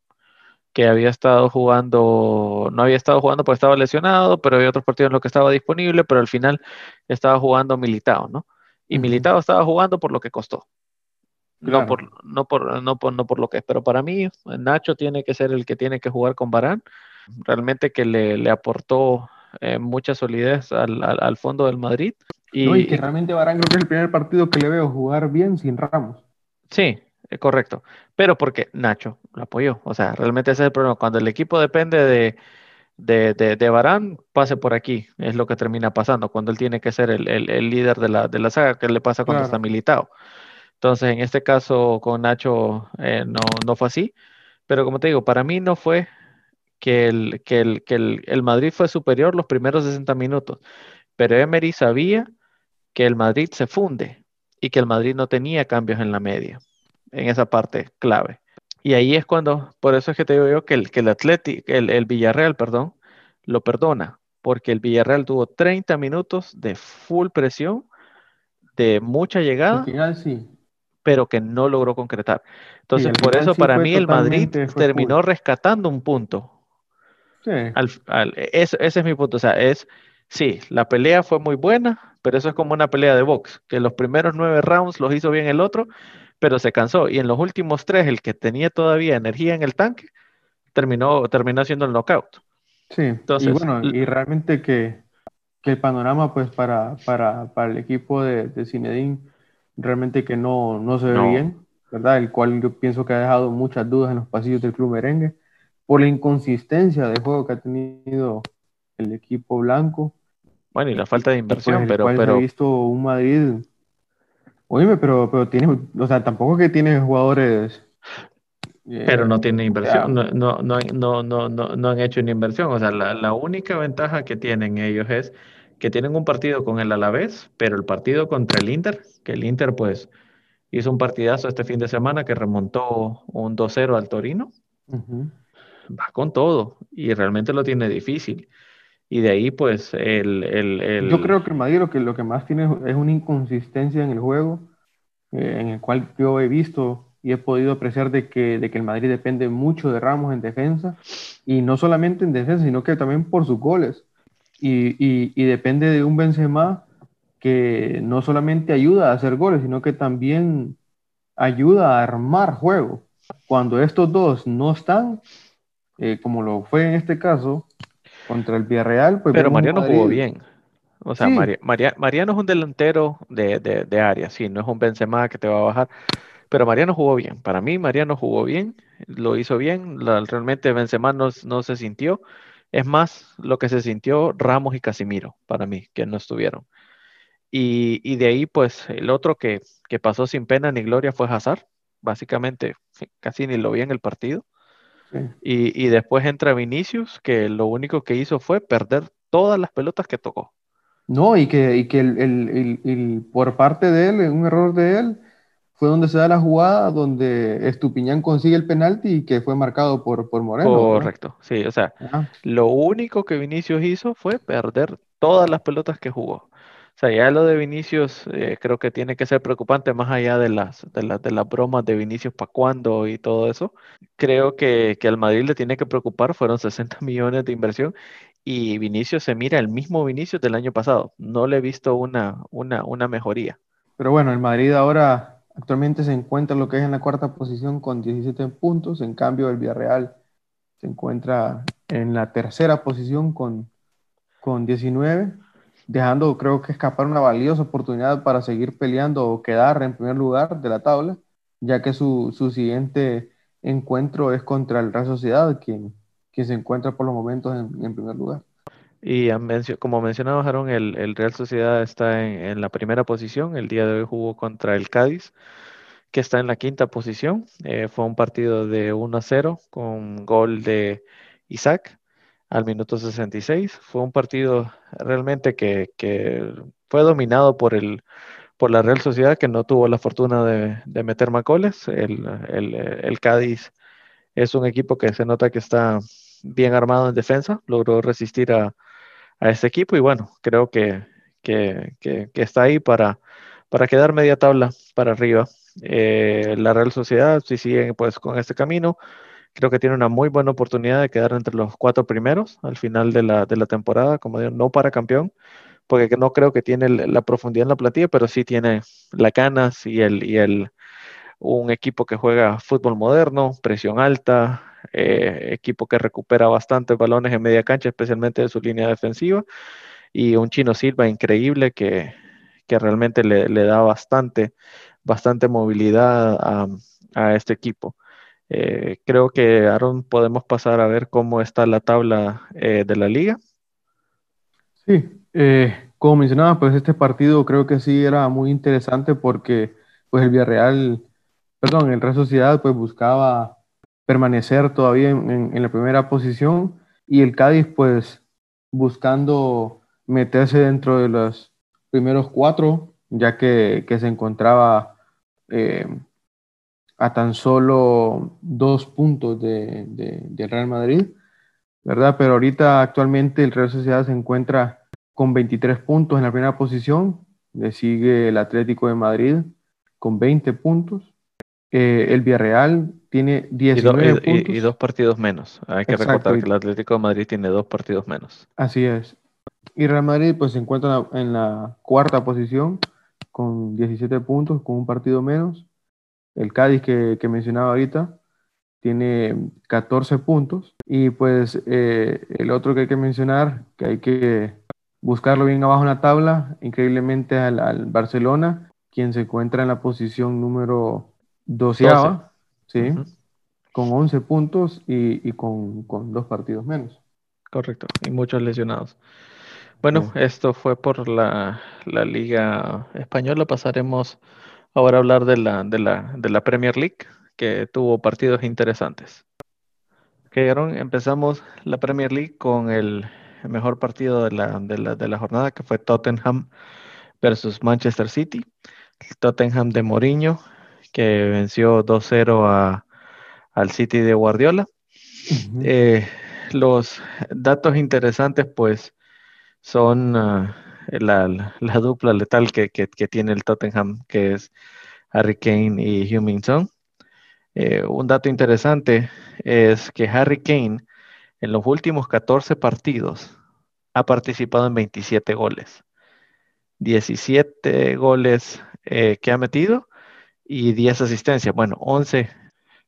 que había estado jugando, no había estado jugando porque estaba lesionado, pero había otros partidos en los que estaba disponible, pero al final estaba jugando militado, ¿no? Y militado estaba jugando por lo que costó. No, por, no, por, no, por, no por lo que es. Pero para mí, Nacho tiene que ser el que tiene que jugar con Barán. Realmente que le, le aportó eh, mucha solidez al, al, fondo del Madrid. Y, que realmente Barán creo que es el primer partido que le veo jugar bien sin Ramos. Sí, eh, correcto. Pero porque Nacho lo apoyó. O sea, realmente ese es el problema. Cuando el equipo depende de, de, de, Barán, pase por aquí. Es lo que termina pasando cuando él tiene que ser el, el, líder de la, de la saga. que le pasa cuando está militado? Entonces, en este caso con Nacho eh, no, no fue así. Pero como te digo, para mí no fue que el, que el, que el, el Madrid fue superior los primeros 60 minutos. Pero Emery sabía que el Madrid se funde y que el Madrid no tenía cambios en la media, en esa parte clave. Y ahí es cuando, por eso es que te digo yo que el, que el Atlético, el, el Villarreal, perdón, lo perdona, porque el Villarreal tuvo 30 minutos de full presión, de mucha llegada, pero que no logró concretar. Entonces, por eso para mí el Madrid terminó rescatando un punto. Sí. ese es mi punto, o sea, es Sí, la pelea fue muy buena, pero eso es como una pelea de box, que los primeros nueve rounds los hizo bien el otro, pero se cansó. Y en los últimos tres, el que tenía todavía energía en el tanque, terminó, terminó haciendo el knockout. Sí, Entonces, y bueno, y realmente que, el panorama pues para, para, el equipo de, de Zinedine realmente que no, no se ve bien, ¿verdad? El cual yo pienso que ha dejado muchas dudas en los pasillos del club merengue por la inconsistencia de juego que ha tenido el equipo blanco. Bueno, y la falta de inversión, pero, pero... He visto un Madrid... Oíme, pero, pero tiene, o sea, tampoco que tiene jugadores... pero no tiene inversión, no, no, no, no, no, no han hecho una inversión. O sea, la, la única ventaja que tienen ellos es que tienen un partido con el Alavés, pero el partido contra el Inter, que el Inter pues hizo un partidazo este fin de semana que remontó un 2-0 al Torino, va con todo y realmente lo tiene difícil. Y de ahí, pues, el... el, Yo creo que el Madrid lo que, lo que más tiene es una inconsistencia en el juego, eh, en el cual yo he visto y he podido apreciar de que, de que el Madrid depende mucho de Ramos en defensa, y no solamente en defensa, sino que también por sus goles. Y, y, y depende de un Benzema que no solamente ayuda a hacer goles, sino que también ayuda a armar juego. Cuando estos dos no están, eh, como lo fue en este caso, contra el Villarreal, pues... Pero Mariano jugó bien. O sea, Mariano es un delantero de, de, área, sí, no es un Benzema que te va a bajar, pero Mariano jugó bien. Para mí, Mariano jugó bien, lo hizo bien, realmente Benzema no, no se sintió. Es más lo que se sintió Ramos y Casimiro, para mí, que no estuvieron. Y, de ahí, pues, el otro que, pasó sin pena ni gloria fue Hazard. Básicamente, casi ni lo vi en el partido. Y, después entra Vinicius, que lo único que hizo fue perder todas las pelotas que tocó. No, y que, que el, por parte de él, un error de él, fue donde se da la jugada donde Estupiñán consigue el penalti y que fue marcado por, por Moreno. Correcto, sí, o sea, lo único que Vinicius hizo fue perder todas las pelotas que jugó. O sea, ya lo de Vinicius eh, creo que tiene que ser preocupante más allá de las, de, las, de las bromas de Vinicius para cuándo y todo eso. Creo que, que al Madrid le tiene que preocupar, fueron 60 millones de inversión y Vinicius se mira el mismo Vinicius del año pasado. No le he visto una, una, una mejoría. Pero bueno, el Madrid ahora actualmente se encuentra lo que es en la cuarta posición con 17 puntos, en cambio el Villarreal se encuentra en la tercera posición con, con 19 dejando creo que escapar una valiosa oportunidad para seguir peleando o quedar en primer lugar de la tabla, ya que su, siguiente encuentro es contra el Real Sociedad, quien, quien se encuentra por los momentos en, primer lugar. Y como mencionaba Aaron, el, Real Sociedad está en, la primera posición, el día de hoy jugó contra el Cádiz, que está en la quinta posición, eh, fue un partido de 1 a 0 con gol de Isaac al minuto 66. Fue un partido realmente que, fue dominado por, el, por la Real Sociedad, que no tuvo la fortuna de, meter macoles. El, el, Cádiz es un equipo que se nota que está bien armado en defensa, logró resistir a, a este equipo y bueno, creo que, que, está ahí para, para quedar media tabla para arriba. Eh, la Real Sociedad, si sigue pues con este camino, Creo que tiene una muy buena oportunidad de quedar entre los cuatro primeros al final de la, de la temporada, como digo, no para campeón, porque no creo que tiene la profundidad en la plantilla, pero sí tiene la canas y el, y el un equipo que juega fútbol moderno, presión alta, eh, equipo que recupera bastantes balones en media cancha, especialmente de su línea defensiva, y un chino Silva increíble que, que realmente le, le, da bastante, bastante movilidad a, a este equipo. Eh, creo que, Aaron, podemos pasar a ver cómo está la tabla eh, de la liga. Sí, eh, como mencionaba, pues este partido creo que sí era muy interesante porque pues el Villarreal, perdón, el Real Sociedad pues buscaba permanecer todavía en, la primera posición y el Cádiz pues buscando meterse dentro de los primeros cuatro, ya que, que se encontraba a tan solo dos puntos de, del Real Madrid, ¿verdad? Pero ahorita actualmente el Real Sociedad se encuentra con 23 puntos en la primera posición, le sigue el Atlético de Madrid con 20 puntos, eh, el Villarreal tiene 19 puntos. Y, dos partidos menos, hay que recordar que el Atlético de Madrid tiene dos partidos menos. Así es. Y Real Madrid pues se encuentra en la cuarta posición con 17 puntos, con un partido menos. El Cádiz que, que mencionaba ahorita tiene 14 puntos. Y pues eh, el otro que hay que mencionar, que hay que buscarlo bien abajo en la tabla, increíblemente al, Barcelona, quien se encuentra en la posición número 12, ¿sí? con 11 puntos y, con, dos partidos menos. Correcto, y muchos lesionados. Bueno, esto fue por la, Liga Española. Pasaremos ahora hablar de la, de la, de la Premier League, que tuvo partidos interesantes. Ok, Aaron, empezamos la Premier League con el mejor partido de la, de la, jornada, que fue Tottenham versus Manchester City. Tottenham de Mourinho, que venció 2-0 al City de Guardiola. Eh, los datos interesantes, pues, son ah, la, dupla letal que, tiene el Tottenham, que es Harry Kane y Heung-Min eh, un dato interesante es que Harry Kane en los últimos 14 partidos ha participado en 27 goles. 17 goles eh, que ha metido y 10 asistencias. Bueno, 11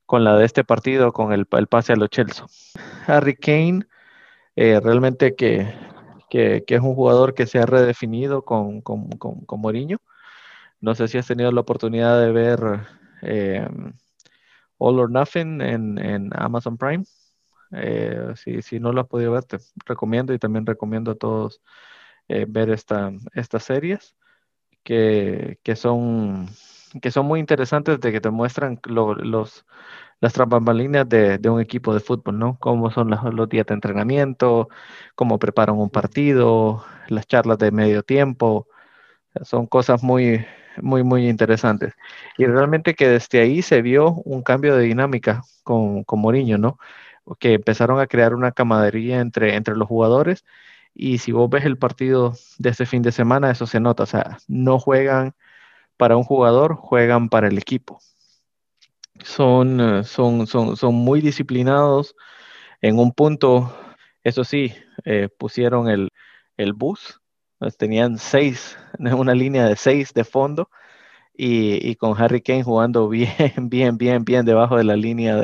con la de este partido, con el, pase a los Chelsea. Harry Kane, eh, realmente que, es un jugador que se ha redefinido con, con, con, Mourinho. No sé si has tenido la oportunidad de ver All or Nothing en, Amazon Prime. Eh, si, no lo has podido ver, te recomiendo y también recomiendo a todos eh, ver esta, estas series que, son, que son muy interesantes de que te muestran los, las trampamalinas de, de un equipo de fútbol, ¿no? Cómo son los, los días de entrenamiento, cómo preparan un partido, las charlas de medio tiempo. Son cosas muy, muy, muy interesantes. Y realmente que desde ahí se vio un cambio de dinámica con, con Mourinho, ¿no? Que empezaron a crear una camaradería entre, entre los jugadores. Y si vos ves el partido de este fin de semana, eso se nota. O sea, no juegan para un jugador, juegan para el equipo. Son, eh, son, son, son muy disciplinados. En un punto, eso sí, eh, pusieron el, el bus pues, tenían seis, una línea de seis de fondo y, con Harry Kane jugando bien, bien, bien, bien debajo de la línea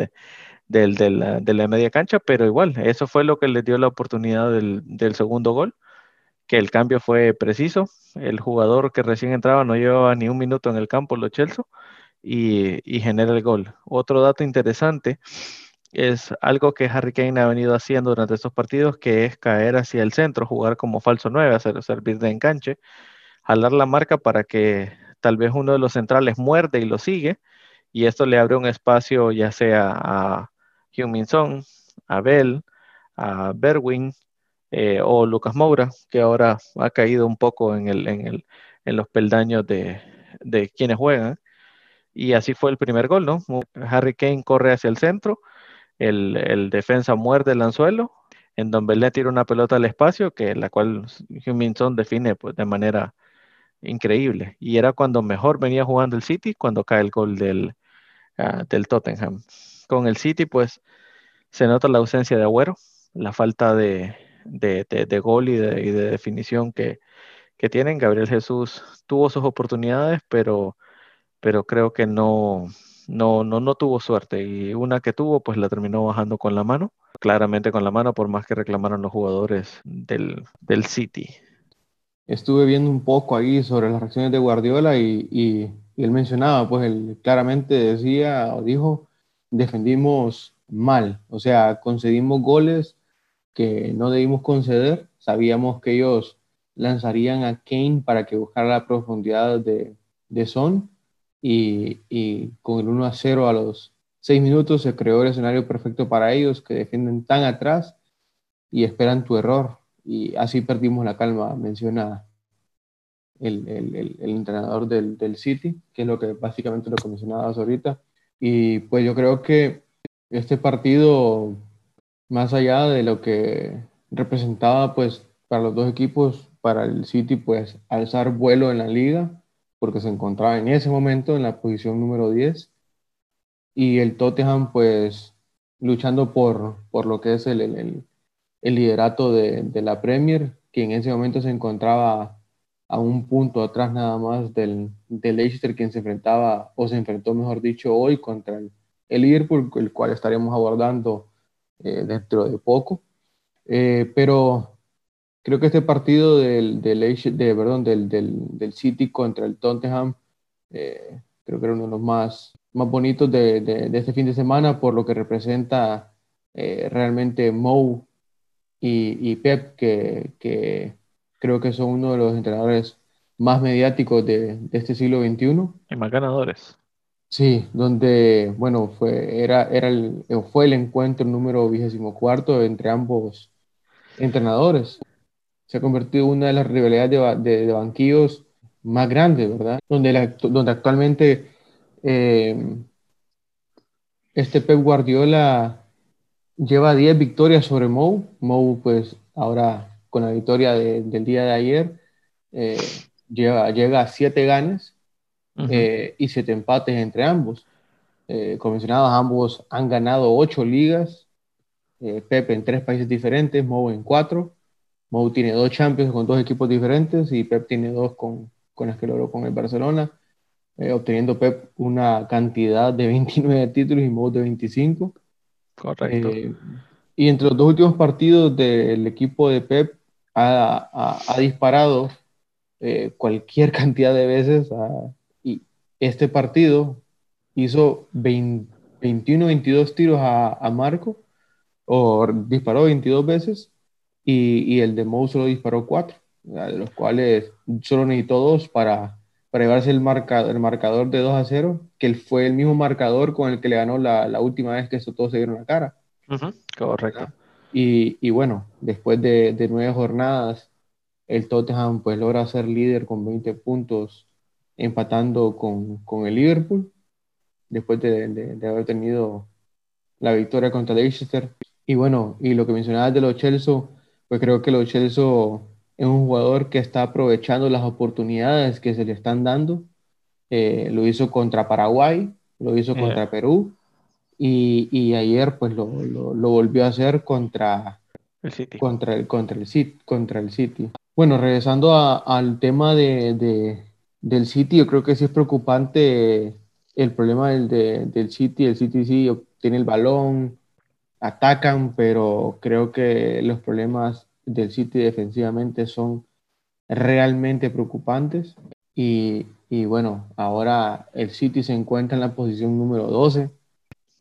de, la, media cancha, pero igual, eso fue lo que les dio la oportunidad del, segundo gol, que el cambio fue preciso. El jugador que recién entraba no llevaba ni un minuto en el campo, lo Chelsea, y, y genera el gol. Otro dato interesante es algo que Harry Kane ha venido haciendo durante estos partidos, que es caer hacia el centro, jugar como falso 9, hacer servir de enganche, jalar la marca para que tal vez uno de los centrales muerde y lo sigue, y esto le abre un espacio ya sea a Heung-Min a Bell, a Berwin eh, o Lucas Moura, que ahora ha caído un poco en, los peldaños de quienes juegan. Y así fue el primer gol, ¿no? Harry Kane corre hacia el centro, el, defensa muerde el anzuelo, en donde le tira una pelota al espacio, que la cual Huminson define pues, de manera increíble. Y era cuando mejor venía jugando el City, cuando cae el gol del, ah, del Tottenham. Con el City, pues se nota la ausencia de Agüero, la falta de, gol y de, definición que, que, tienen. Gabriel Jesús tuvo sus oportunidades, pero, pero creo que no, no, no, no tuvo suerte y una que tuvo pues la terminó bajando con la mano, claramente con la mano por más que reclamaron los jugadores del, City. Estuve viendo un poco ahí sobre las reacciones de Guardiola y, él mencionaba, pues él claramente decía o dijo, defendimos mal, o sea, concedimos goles que no debimos conceder, sabíamos que ellos lanzarían a Kane para que buscara la profundidad de, de Son y, con el 1 a 0 a los 6 minutos se creó el escenario perfecto para ellos que defienden tan atrás y esperan tu error y así perdimos la calma, menciona el, el, el, entrenador del, del, City, que es lo que básicamente lo que mencionabas ahorita. Y pues yo creo que este partido, más allá de lo que representaba pues para los dos equipos, para el City pues alzar vuelo en la liga, porque se encontraba en ese momento en la posición número 10 y el Tottenham pues luchando por, por lo que es el, el, el liderato de, de, la Premier que en ese momento se encontraba a un punto atrás nada más del, del Leicester, quien se enfrentaba, o se enfrentó, mejor dicho, hoy contra el, Liverpool, el cual estaremos abordando eh, dentro de poco. Eh, pero creo que este partido del, del, de, perdón, del, del, del, City contra el Tottenham, eh, creo que era uno de los más, más bonitos de, de, este fin de semana por lo que representa realmente Mou y, y Pep, que, que, creo que son uno de los entrenadores más mediáticos de, de este siglo XXI. Y más ganadores. Sí, donde, bueno, fue, era, era el, fue el encuentro número vigésimo cuarto entre ambos entrenadores. Se ha convertido en una de las rivalidades de, de, banquillos más grandes, ¿verdad? Donde, donde actualmente eh, este Pep Guardiola lleva 10 victorias sobre Mou. Mou, pues ahora con la victoria del día de ayer, eh, lleva, llega a 7 ganes eh, y 7 empates entre ambos. Como mencionabas, ambos han ganado 8 ligas. Pepe en 3 países diferentes, Mou en 4. Mou tiene 2 Champions con dos equipos diferentes y Pep tiene 2 con, con las que logró con el Barcelona, obteniendo Pep una cantidad de 29 títulos y Mou de 25. Correcto. Eh, y entre los dos últimos partidos del equipo de Pep ha, ha, disparado eh, cualquier cantidad de veces. y este partido hizo 21, 22 tiros a, a, Marco, o disparó 22 veces, y, y el de Mou solo disparó 4, de los cuales solo necesitó dos para, para llevarse el, marca, el marcador de 2 a 0, que fue el mismo marcador con el que le ganó la, la última vez que estos todos se dieron la cara. correcto. Y, y, bueno, después de, de, nueve jornadas, el Tottenham pues logra ser líder con 20 puntos, empatando con, con el Liverpool, después de, de, haber tenido la victoria contra Leicester. Y bueno, y lo que mencionabas de los Chelsea, pues creo que los Chelsea es un jugador que está aprovechando las oportunidades que se le están dando. Eh, lo hizo contra Paraguay, lo hizo contra Perú y, y, ayer pues lo, lo, lo, volvió a hacer contra el City. Contra el, contra el, contra el City. Bueno, regresando a, al tema de, de, del City, yo creo que sí es preocupante el problema del, de, del City. El City sí obtiene el balón, atacan, pero creo que los problemas del City defensivamente son realmente preocupantes. Y, y, bueno, ahora el City se encuentra en la posición número 12.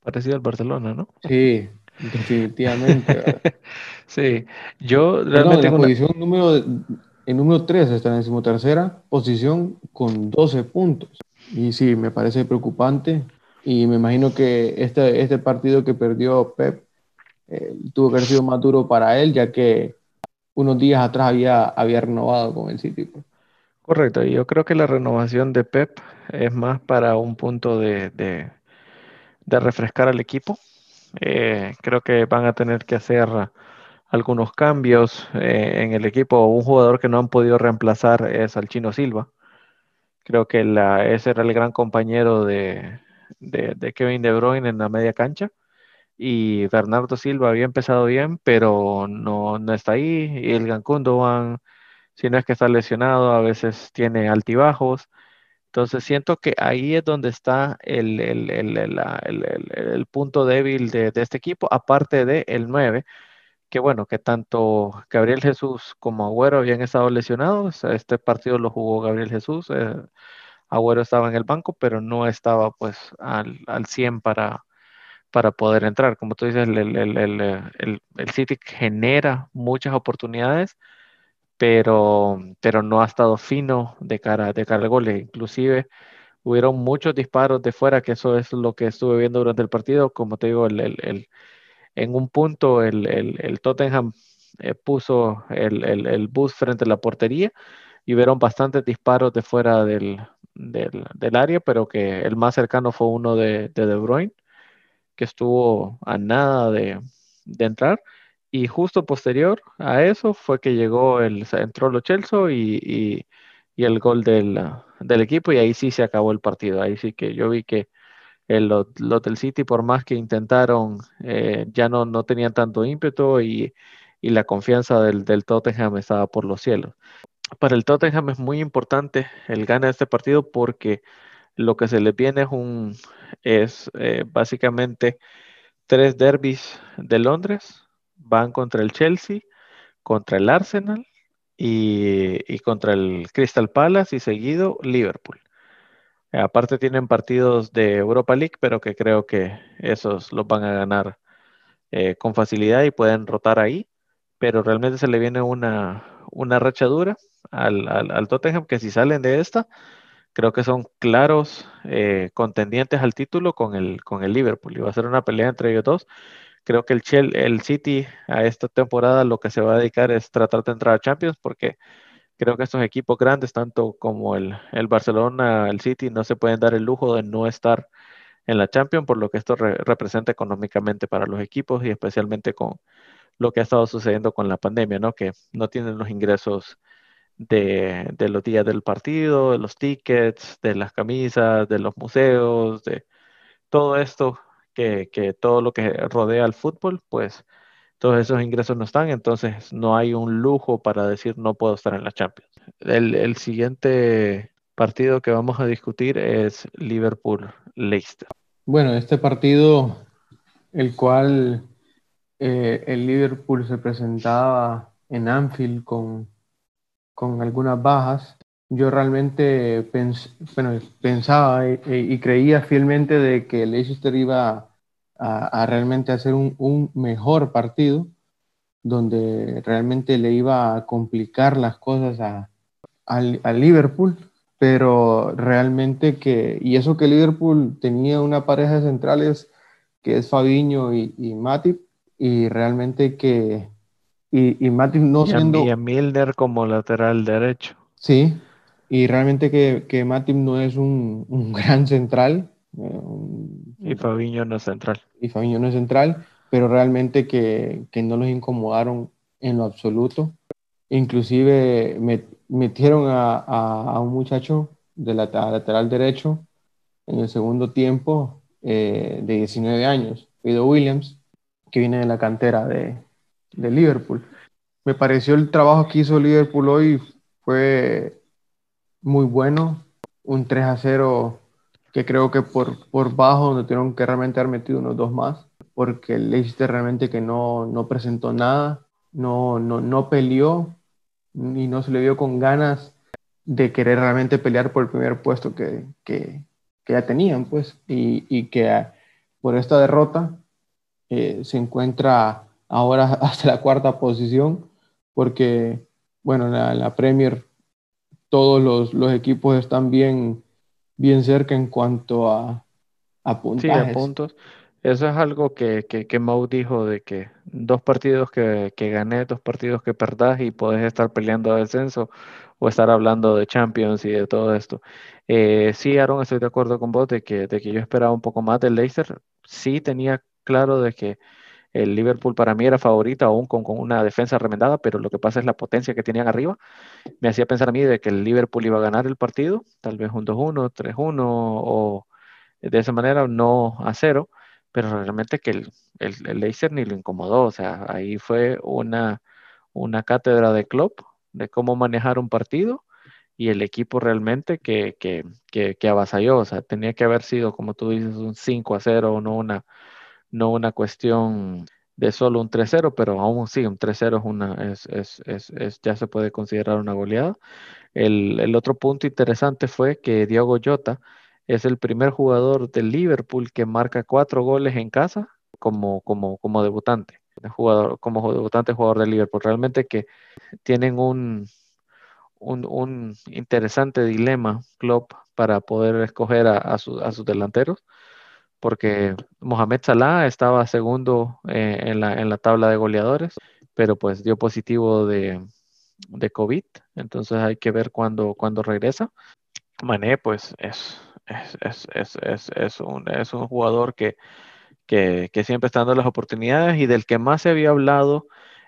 Parecido al Barcelona, ¿no? Sí, definitivamente. sí, yo realmente. en la posición número, el número 3 está en la decimotercera posición con 12 puntos. Y sí, me parece preocupante. Y me imagino que este, este partido que perdió Pep eh, tuvo que haber sido más duro para él, ya que unos días atrás había, había renovado con el City. Pues. Correcto, y yo creo que la renovación de Pep es más para un punto de, de, refrescar al equipo. Eh, creo que van a tener que hacer algunos cambios eh, en el equipo. Un jugador que no han podido reemplazar es al Chino Silva. Creo que la, ese era el gran compañero de, de Kevin De Bruyne en la media cancha y Bernardo Silva había empezado bien, pero no, no está ahí. Y el Gankundovan, si no es que está lesionado, a veces tiene altibajos. Entonces siento que ahí es donde está el, el, el, el punto débil de, de, este equipo, aparte de el 9, que bueno, que tanto Gabriel Jesús como Agüero habían estado lesionados. Este partido lo jugó Gabriel Jesús. Eh, Agüero estaba en el banco, pero no estaba pues al, al 100 para, para poder entrar. Como tú dices, el, el, City genera muchas oportunidades, pero, pero no ha estado fino de cara, de cara al gol. Inclusive hubieron muchos disparos de fuera, que eso es lo que estuve viendo durante el partido. Como te digo, el, en un punto el, Tottenham eh, puso el, bus frente a la portería y hubieron bastantes disparos de fuera del, del, área, pero que el más cercano fue uno de De Bruyne que estuvo a nada de, entrar. Y justo posterior a eso fue que llegó el, entró lo Chelsea y, el gol del, del, equipo y ahí sí se acabó el partido. Ahí sí que yo vi que el, los, City, por más que intentaron, eh, ya no, no tenían tanto ímpetu y, y la confianza del, del Tottenham estaba por los cielos. Para el Tottenham es muy importante el gane de este partido porque lo que se les viene es un es eh, básicamente tres derbis de Londres. Van contra el Chelsea, contra el Arsenal y, contra el Crystal Palace y seguido Liverpool. aparte tienen partidos de Europa League, pero que creo que esos los van a ganar eh, con facilidad y pueden rotar ahí. Pero realmente se le viene una, una rachadura al, al, Tottenham que si salen de esta, creo que son claros eh, contendientes al título con el, con el Liverpool. Y va a ser una pelea entre ellos dos. Creo que el, el City a esta temporada lo que se va a dedicar es tratar de entrar a Champions porque creo que estos equipos grandes, tanto como el, el Barcelona, el City, no se pueden dar el lujo de no estar en la Champions, por lo que esto representa económicamente para los equipos y especialmente con lo que ha estado sucediendo con la pandemia, ¿no? Que no tienen los ingresos de, los días del partido, de los tickets, de las camisas, de los museos, de todo esto, que, todo lo que rodea al fútbol, pues todos esos ingresos no están, entonces no hay un lujo para decir no puedo estar en la Champions. El, siguiente partido que vamos a discutir es Liverpool-Leicester. Bueno, este partido, el cual eh, el Liverpool se presentaba en Anfield con con algunas bajas. Yo realmente pensaba y, creía fielmente de que Leicester iba a, realmente hacer un, mejor partido, donde realmente le iba a complicar las cosas a, Liverpool, pero realmente que, y eso que Liverpool tenía una pareja de centrales que es Fabiño y, y Matip, y realmente que y, y Matip no siendo... Y a Milner como lateral derecho. Sí, y realmente que, que Matip no es un, un gran central. Eh, y Fabiño no es central. Y Fabiño no es central, pero realmente que, que no los incomodaron en lo absoluto. Inclusive metieron a, a, un muchacho de la, lateral derecho en el segundo tiempo eh, de 19 años, Pedro Williams, que viene de la cantera de, de Liverpool. Me pareció el trabajo que hizo Liverpool hoy fue muy bueno, un 3 a 0 que creo que por, por bajo, donde tuvieron que realmente haber metido unos dos más, porque el Leicester realmente que no, no presentó nada, no, no, no peleó y no se le vio con ganas de querer realmente pelear por el primer puesto que, que, ya tenían, pues, y, y que por esta derrota eh, se encuentra ahora hasta la cuarta posición, porque, bueno, en la, Premier todos los, los, equipos están bien, bien cerca en cuanto a, a puntajes. Sí, a puntos. Eso es algo que, que, que Mau dijo de que dos partidos que, que gané, dos partidos que perdás y podés estar peleando a descenso o estar hablando de Champions y de todo esto. Eh, sí, Aaron, estoy de acuerdo con vos de que, de que yo esperaba un poco más del Leicester. Sí tenía claro de que el Liverpool para mí era favorito aún con, una defensa remendada, pero lo que pasa es la potencia que tenían arriba. Me hacía pensar a mí de que el Liverpool iba a ganar el partido, tal vez un 2-1, 3-1 o de esa manera no a cero, pero realmente que el, el, Leicester ni lo incomodó, o sea, ahí fue una, una cátedra de club de cómo manejar un partido y el equipo realmente que, que, que, que avasalló, o sea, tenía que haber sido, como tú dices, un 5 a 0 o no una no una cuestión de solo un 3-0, pero aún sí, un 3-0 es una, es, es, es, es, ya se puede considerar una goleada. El, el, otro punto interesante fue que Diego Jota es el primer jugador del Liverpool que marca cuatro goles en casa como, como, como debutante, jugador, como debutante jugador del Liverpool. Realmente que tienen un, un, un interesante dilema, Klopp, para poder escoger a, a, a sus delanteros porque Mohamed Salah estaba segundo eh, en, la, en, la, tabla de goleadores, pero pues dio positivo de, de COVID, entonces hay que ver cuándo, cuando regresa. Mané pues es, es, es, es, un, un jugador que, que, que, siempre está dando las oportunidades y del que más se había hablado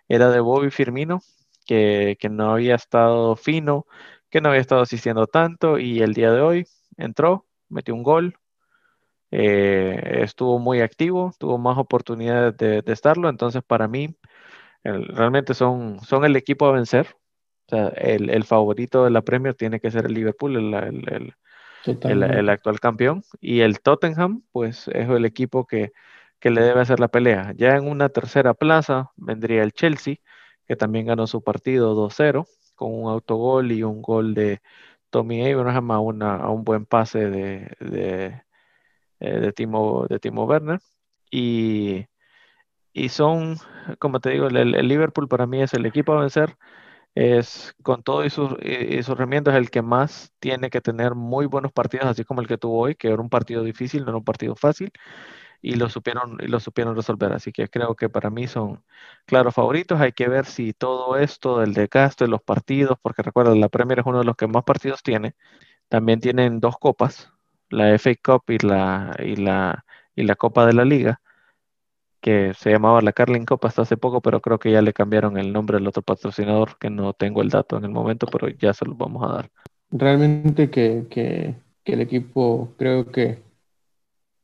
era de Bobby Firmino, que, que no había estado fino, que no había estado asistiendo tanto y el día de hoy entró, metió un gol, eh, estuvo muy activo, tuvo más oportunidades de, estarlo, entonces para mí realmente son, son el equipo a vencer. O sea, el, el, favorito de la Premier tiene que ser el Liverpool, el, el, el, actual campeón. Y el Tottenham, pues es el equipo que, que le debe hacer la pelea. Ya en una tercera plaza vendría el Chelsea, que también ganó su partido 2-0 con un autogol y un gol de Tommy Abraham a, una, a un buen pase de, de, eh, de, Timo, de Timo Werner. Y, y son, como te digo, el, Liverpool para mí es el equipo a vencer. Es con todo y sus, y remiendos el que más tiene que tener muy buenos partidos, así como el que tuvo hoy, que era un partido difícil, no era un partido fácil y lo supieron, y lo supieron resolver. Así que creo que para mí son claros favoritos. Hay que ver si todo esto del desgaste de los partidos, porque recuerda, la Premier es uno de los que más partidos tiene. También tienen dos copas, la FA Cup y la, y la, y la Copa de la Liga, que se llamaba la Carling Cup hasta hace poco, pero creo que ya le cambiaron el nombre al otro patrocinador, que no tengo el dato en el momento, pero ya se los vamos a dar. Realmente que, que el equipo creo que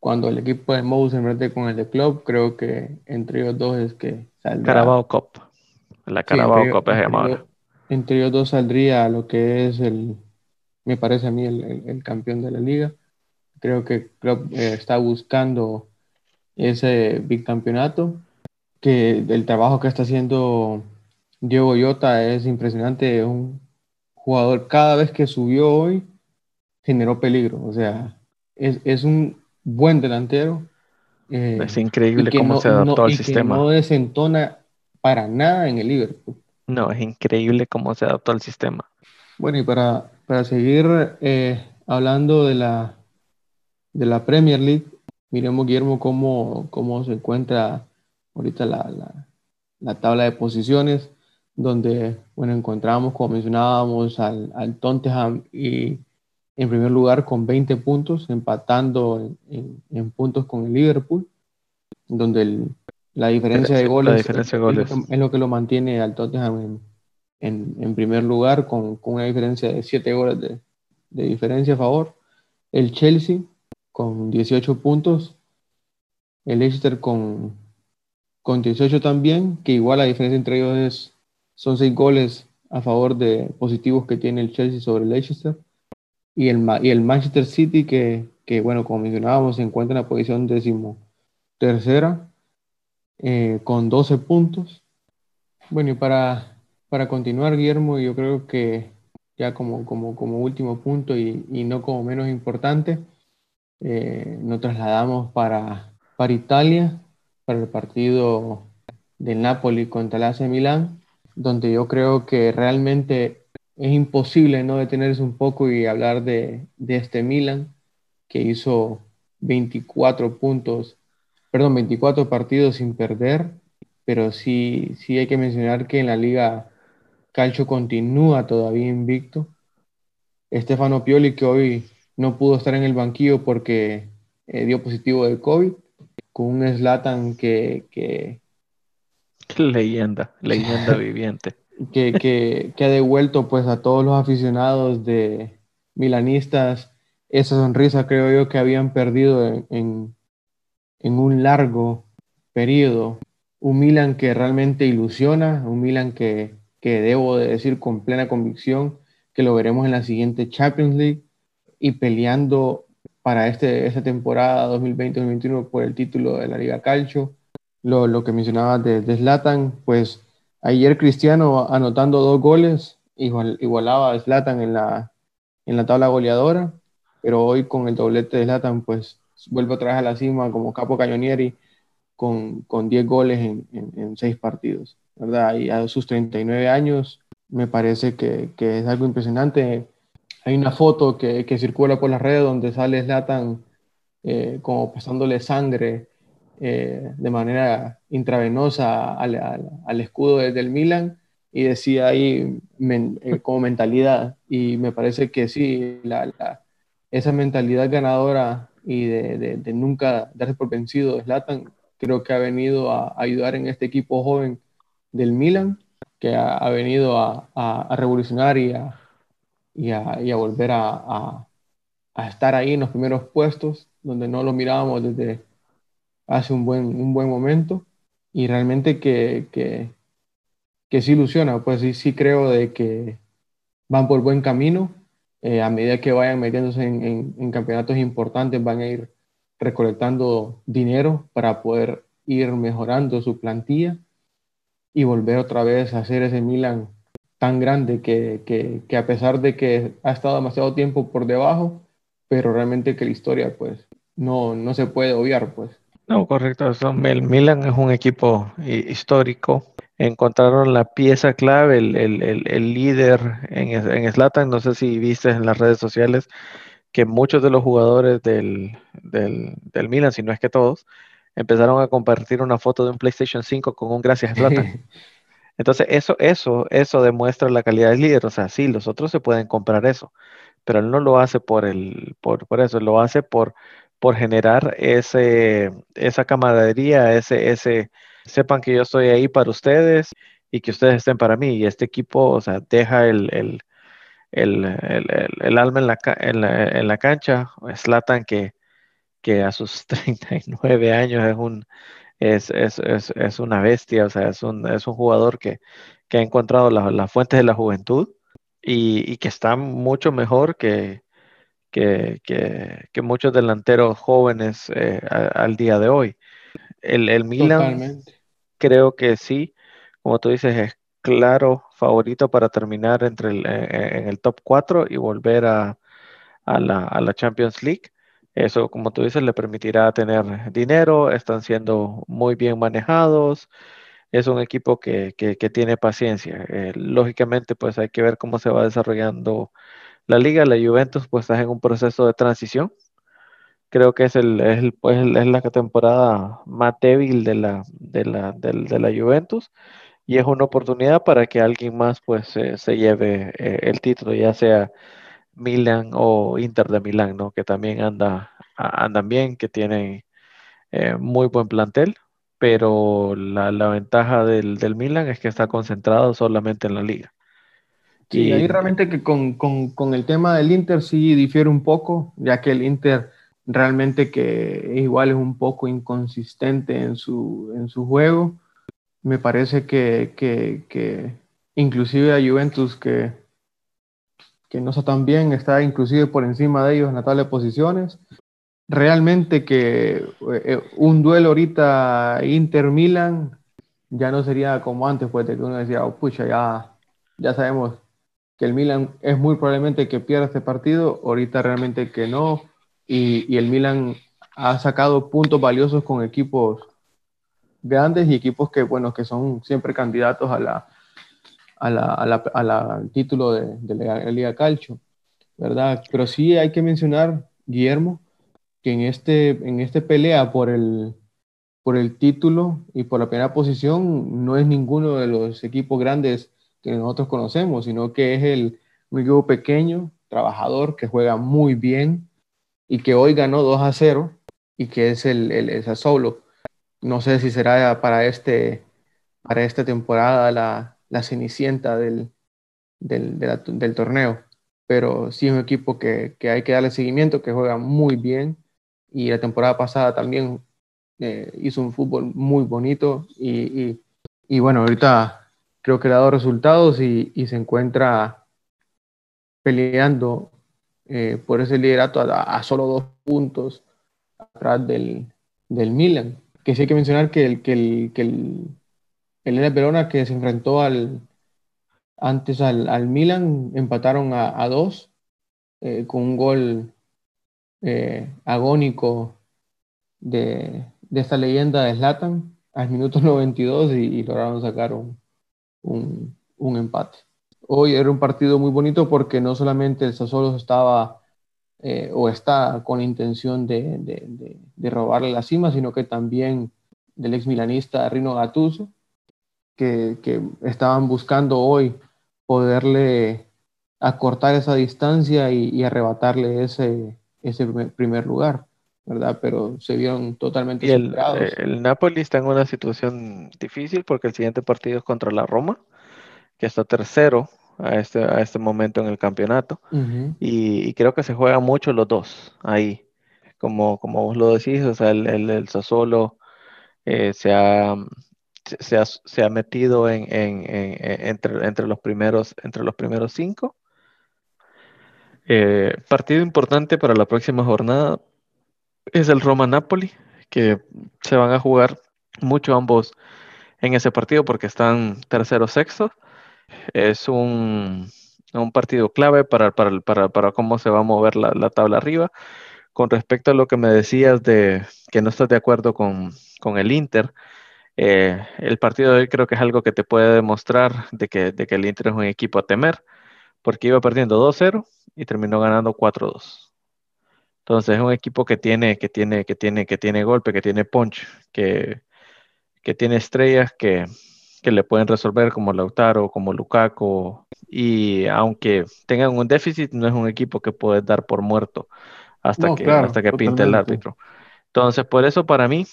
cuando el equipo de Mou se mete con el de Club, creo que entre ellos dos es que saldrá. Carabao Cup. La Carabao Cup es llamada. Entre ellos dos saldría lo que es el, me parece a mí, el, campeón de la liga. Creo que Club eh, está buscando ese bicampeonato. Que el trabajo que está haciendo Diego Yota es impresionante. Un jugador, cada vez que subió hoy, generó peligro. O sea, es, es un buen delantero. Eh, es increíble cómo se adaptó al sistema. no desentona para nada en el Liverpool. No, es increíble cómo se adaptó al sistema. Bueno, y para, para seguir eh, hablando de la, de la Premier League, miremos, Guillermo, cómo, cómo se encuentra ahorita la, la, la, tabla de posiciones, donde, bueno, encontramos, como mencionábamos, al, al Tottenham y en primer lugar con 20 puntos, empatando en, puntos con el Liverpool, donde la diferencia de goles, es, lo que lo mantiene al Tottenham en, primer lugar, con, una diferencia de 7 goles de, diferencia a favor. El Chelsea con 18 puntos, el Leicester con, con 18 también, que igual la diferencia entre ellos es, son 6 goles a favor de positivos que tiene el Chelsea sobre el Leicester y el, y el Manchester City, que, que, bueno, como mencionábamos, se encuentra en la posición décimo tercera, eh, con 12 puntos. Bueno, y para, para continuar, Guillermo, yo creo que ya como, como, como último punto y, y no como menos importante, eh, nos trasladamos para, para Italia, para el partido del Napoli contra el AC Milán, donde yo creo que realmente es imposible no detenerse un poco y hablar de, este Milan que hizo 24 puntos, perdón, 24 partidos sin perder, pero sí, sí hay que mencionar que en la liga Calcio continúa todavía invicto. Estefano Pioli, que hoy no pudo estar en el banquillo porque eh, dio positivo de COVID, con un Slatan que, que... Leyenda, leyenda viviente que, ha devuelto pues a todos los aficionados de milanistas esa sonrisa creo yo que habían perdido en, un largo periodo. Un Milan que realmente ilusiona, un Milan que, que debo de decir con plena convicción que lo veremos en la siguiente Champions League y peleando para este, esta temporada 2020-2021 por el título de la Liga Calcio. Lo, lo que mencionaba de, de Zlatan, pues Ayer Cristiano anotando dos goles, igual, igualaba a Zlatan en la, en la tabla goleadora, pero hoy con el doblete de Zlatan, pues vuelve otra vez a la cima como capo cañonieri con, con 10 goles en, en, 6 partidos, ¿verdad? Y a sus 39 años me parece que, que es algo impresionante. Hay una foto que, circula por las redes donde sale Zlatan eh, como pasándole sangre eh, de manera intravenosa al, escudo del Milan y decía ahí eh, como mentalidad. Y me parece que sí, esa mentalidad ganadora y de, nunca darse por vencido de Zlatan creo que ha venido a, ayudar en este equipo joven del Milan que ha, venido a, revolucionar y a, y a, volver a, estar ahí en los primeros puestos donde no lo mirábamos desde hace un buen, momento y realmente que, que, ilusiona, pues sí, sí creo de que van por buen camino. Eh, a medida que vayan metiéndose en, en, campeonatos importantes, van a ir recolectando dinero para poder ir mejorando su plantilla y volver otra vez a hacer ese Milan tan grande que, que, que, a pesar de que ha estado demasiado tiempo por debajo, pero realmente que la historia pues no, no se puede obviar pues. No, correcto. El Milan es un equipo histórico. Encontraron la pieza clave, el, el, el, líder en, en Slatan. No sé si viste en las redes sociales que muchos de los jugadores del, del, del Milan, si no es que todos, empezaron a compartir una foto de un PlayStation 5 con un gracias Slatan. Entonces, eso, eso, eso demuestra la calidad del líder. O sea, sí, los otros se pueden comprar eso, pero él no lo hace por el, por, por eso, lo hace por, por generar ese, esa camaradería, ese, ese, sepan que yo estoy ahí para ustedes y que ustedes estén para mí. Y este equipo, o sea, deja el, el, el, el alma en la, en la, en la cancha. Slatan que, que a sus 39 años es un, es, es, es, es, una bestia, o sea, es un, es un jugador que, que ha encontrado las la fuentes de la juventud y, y, que está mucho mejor que, que, que, muchos delanteros jóvenes eh, al día de hoy. El, el Milan creo que sí, como tú dices, es claro favorito para terminar entre el, eh, eh, en el top 4 y volver a, a, la, a la Champions League. Eso, como tú dices, le permitirá tener dinero, están siendo muy bien manejados, es un equipo que, que, tiene paciencia. lógicamente, pues hay que ver cómo se va desarrollando la liga, la Juventus, pues está en un proceso de transición. Creo que es, el, es, el, pues, es la temporada más débil de la, de, la, de, la Juventus y es una oportunidad para que alguien más pues se lleve eh, el título, ya sea Milan o Inter de Milán, ¿no? Que también anda, andan bien, que tienen eh, muy buen plantel, pero la, la ventaja del, del Milan es que está concentrado solamente en la liga. Sí, ahí realmente que con, con, con, el tema del Inter sí difiere un poco, ya que el Inter realmente que igual es un poco inconsistente en su, en su juego. Me parece que, que, que inclusive a Juventus que, que no está tan bien, está inclusive por encima de ellos en la tabla de posiciones. Realmente que eh, un duelo ahorita Inter-Milan ya no sería como antes, pues de que uno decía, oh, pucha, ya, ya sabemos que el Milan es muy probablemente que pierda este partido, ahorita realmente que no, y, y, el Milan ha sacado puntos valiosos con equipos grandes y equipos que, bueno, que son siempre candidatos a la, a la, a la, al título de, de, la Liga Calcio, ¿verdad? Pero sí hay que mencionar, Guillermo, que en este, en este pelea por el, por el título y por la primera posición no es ninguno de los equipos grandes que nosotros conocemos, sino que es el, un equipo pequeño, trabajador, que juega muy bien y que hoy ganó 2 a 0 y que es el, el, el Sassuolo. No sé si será para, este, para esta temporada la, la cenicienta del, del, del, torneo, pero sí es un equipo que, que, hay que darle seguimiento, que juega muy bien. Y la temporada pasada también eh, hizo un fútbol muy bonito. Y, y, bueno, ahorita creo que ha dado resultados y, y se encuentra peleando eh, por ese liderato a, a, solo dos puntos atrás del, del Milan. Que sí hay que mencionar que el, que el, que el, el Verona que se enfrentó al, antes al, al Milan, empataron a, a dos eh, con un gol eh, agónico de, de, esta leyenda de Slatan al minuto 92 y, y lograron sacar un, un, un, empate. Hoy era un partido muy bonito porque no solamente el Sassuolo estaba eh, o está con intención de, de, de, de, robarle la cima, sino que también del ex milanista Rino Gattuso, que, que estaban buscando hoy poderle acortar esa distancia y, y arrebatarle ese, ese primer lugar. ¿verdad? Pero se vieron totalmente y el, eh, el, Napoli está en una situación difícil porque el siguiente partido es contra la Roma, que está tercero a este, a este momento en el campeonato. Uh -huh. y, y, creo que se juegan mucho los dos ahí. Como, como vos lo decís, o sea, el, el, el Sassuolo eh, se ha, se ha, metido en, entre, entre, los primeros, entre los primeros cinco. Eh, partido importante para la próxima jornada es el Roma-Napoli, que se van a jugar mucho ambos en ese partido porque están tercero sexto. Es un, partido clave para, para, cómo se va a mover la, tabla arriba. Con respecto a lo que me decías de que no estás de acuerdo con, el Inter, eh, el partido de hoy creo que es algo que te puede demostrar de que, de que el Inter es un equipo a temer, porque iba perdiendo 2-0 y terminó ganando 4-2. Entonces es un equipo que tiene, que tiene, que tiene, que tiene golpe, que tiene punch, que, que tiene estrellas que, que le pueden resolver como Lautaro, como Lukaku. Y aunque tengan un déficit, no es un equipo que puede dar por muerto hasta que, hasta que pinte el árbitro. Entonces, por eso para mí,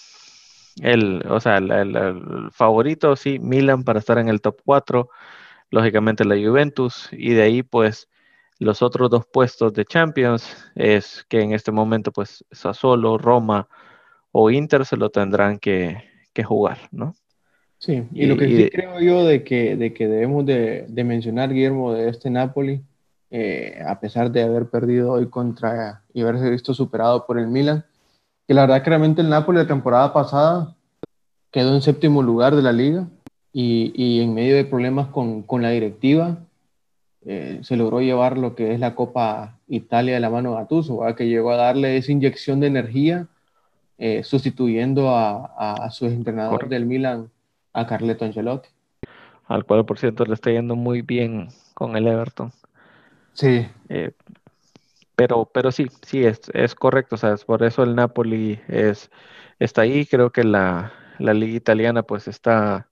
el, o sea, el, favorito, sí, Milan para estar en el top 4, lógicamente la Juventus, y de ahí pues los otros dos puestos de Champions es que en este momento pues Sassuolo, Roma o Inter se lo tendrán que, jugar, ¿no? Sí, y, lo que sí creo yo de que, de que debemos de, mencionar, Guillermo, de este Napoli, eh, a pesar de haber perdido hoy contra y haberse visto superado por el Milan, que la verdad que realmente el Napoli la temporada pasada quedó en séptimo lugar de la liga y, y en medio de problemas con, con la directiva, eh, se logró llevar lo que es la Copa Italia de la mano de Gattuso, que llegó a darle esa inyección de energía, eh, sustituyendo a, a, su entrenador del Milan, a Carleto Ancelotti. Al cual, por cierto, le está yendo muy bien con el Everton. Sí. Eh, pero, pero sí, sí, es, es correcto. O sea, por eso el Napoli es, está ahí. Creo que la, la liga italiana pues está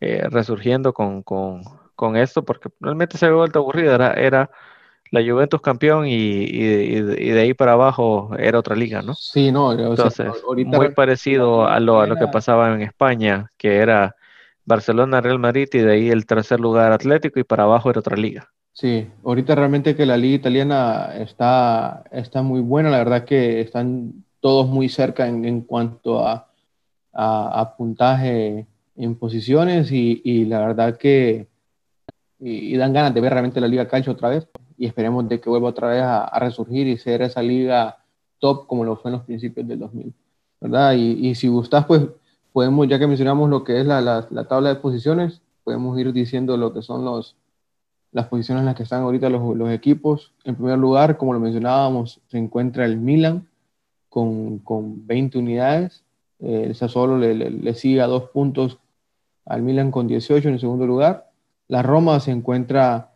resurgiendo con, con, con esto, porque realmente se había vuelto aburrida. Era, era la Juventus campeón y, y, de ahí para abajo era otra liga, ¿no? Sí, no, Entonces, muy parecido a lo, a lo que pasaba en España, que era Barcelona, Real Madrid y de ahí el tercer lugar Atlético y para abajo era otra liga. Sí, ahorita realmente que la liga italiana está, está muy buena, la verdad que están todos muy cerca en, en cuanto a, a, puntaje en posiciones y, y la verdad que y, dan ganas de ver realmente la Liga Calcio otra vez y esperemos de que vuelva otra vez a, resurgir y ser esa liga top como lo fue en los principios del 2000, ¿verdad? Y, si gustas, pues podemos, ya que mencionamos lo que es la, la, tabla de posiciones, podemos ir diciendo lo que son los, las posiciones en las que están ahorita los, equipos. En primer lugar, como lo mencionábamos, se encuentra el Milan con, con 20 unidades. Eh, el Sassuolo le, sigue a dos puntos al Milan con 18 en el segundo lugar. La Roma se encuentra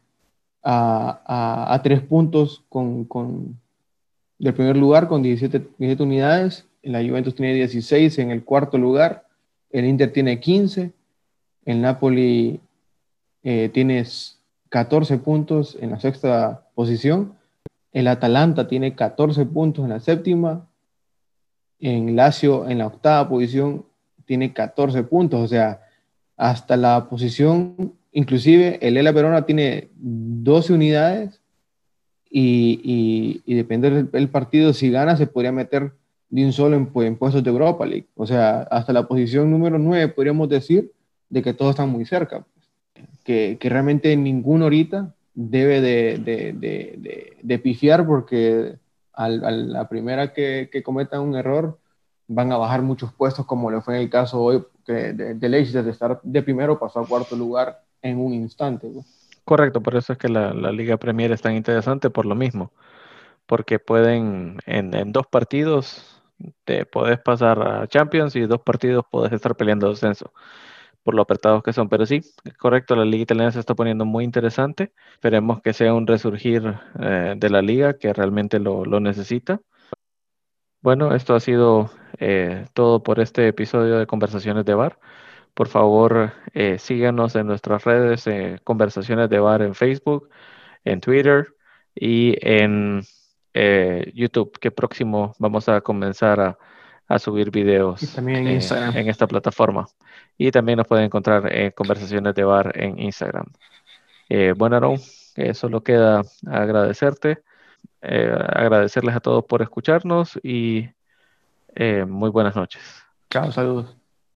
a, tres puntos con, del primer lugar con 17, unidades. La Juventus tiene 16 en el cuarto lugar. El Inter tiene 15. El Napoli eh, tiene 14 puntos en la sexta posición. El Atalanta tiene 14 puntos en la séptima. En Lazio, en la octava posición, tiene 14 puntos. O sea, hasta la posición Inclusive el Ela Verona tiene 12 unidades y, y, depende del partido, si gana se podría meter de un solo en, puestos de Europa League. O sea, hasta la posición número 9 podríamos decir de que todos están muy cerca. Que, que, realmente ninguno ahorita debe de, de, de, de pifiar porque a la primera que, que cometan un error van a bajar muchos puestos como le fue en el caso hoy que de, Leicester de estar de primero pasó a cuarto lugar en un instante. Correcto, por eso es que la, Liga Premier es tan interesante por lo mismo, porque pueden en, dos partidos te puedes pasar a Champions y dos partidos puedes estar peleando descenso por lo apretados que son. Pero sí, correcto, la liga italiana se está poniendo muy interesante. Esperemos que sea un resurgir eh, de la liga que realmente lo, necesita. Bueno, esto ha sido eh, todo por este episodio de Conversaciones de Bar. Por favor, eh, síganos en nuestras redes, Conversaciones de Bar en Facebook, en Twitter y en YouTube, que próximo vamos a comenzar a, subir videos también en, en, esta plataforma. Y también nos pueden encontrar en Conversaciones de Bar en Instagram. bueno, Aaron, solo queda agradecerte, agradecerles a todos por escucharnos y muy buenas noches. Chao, saludos.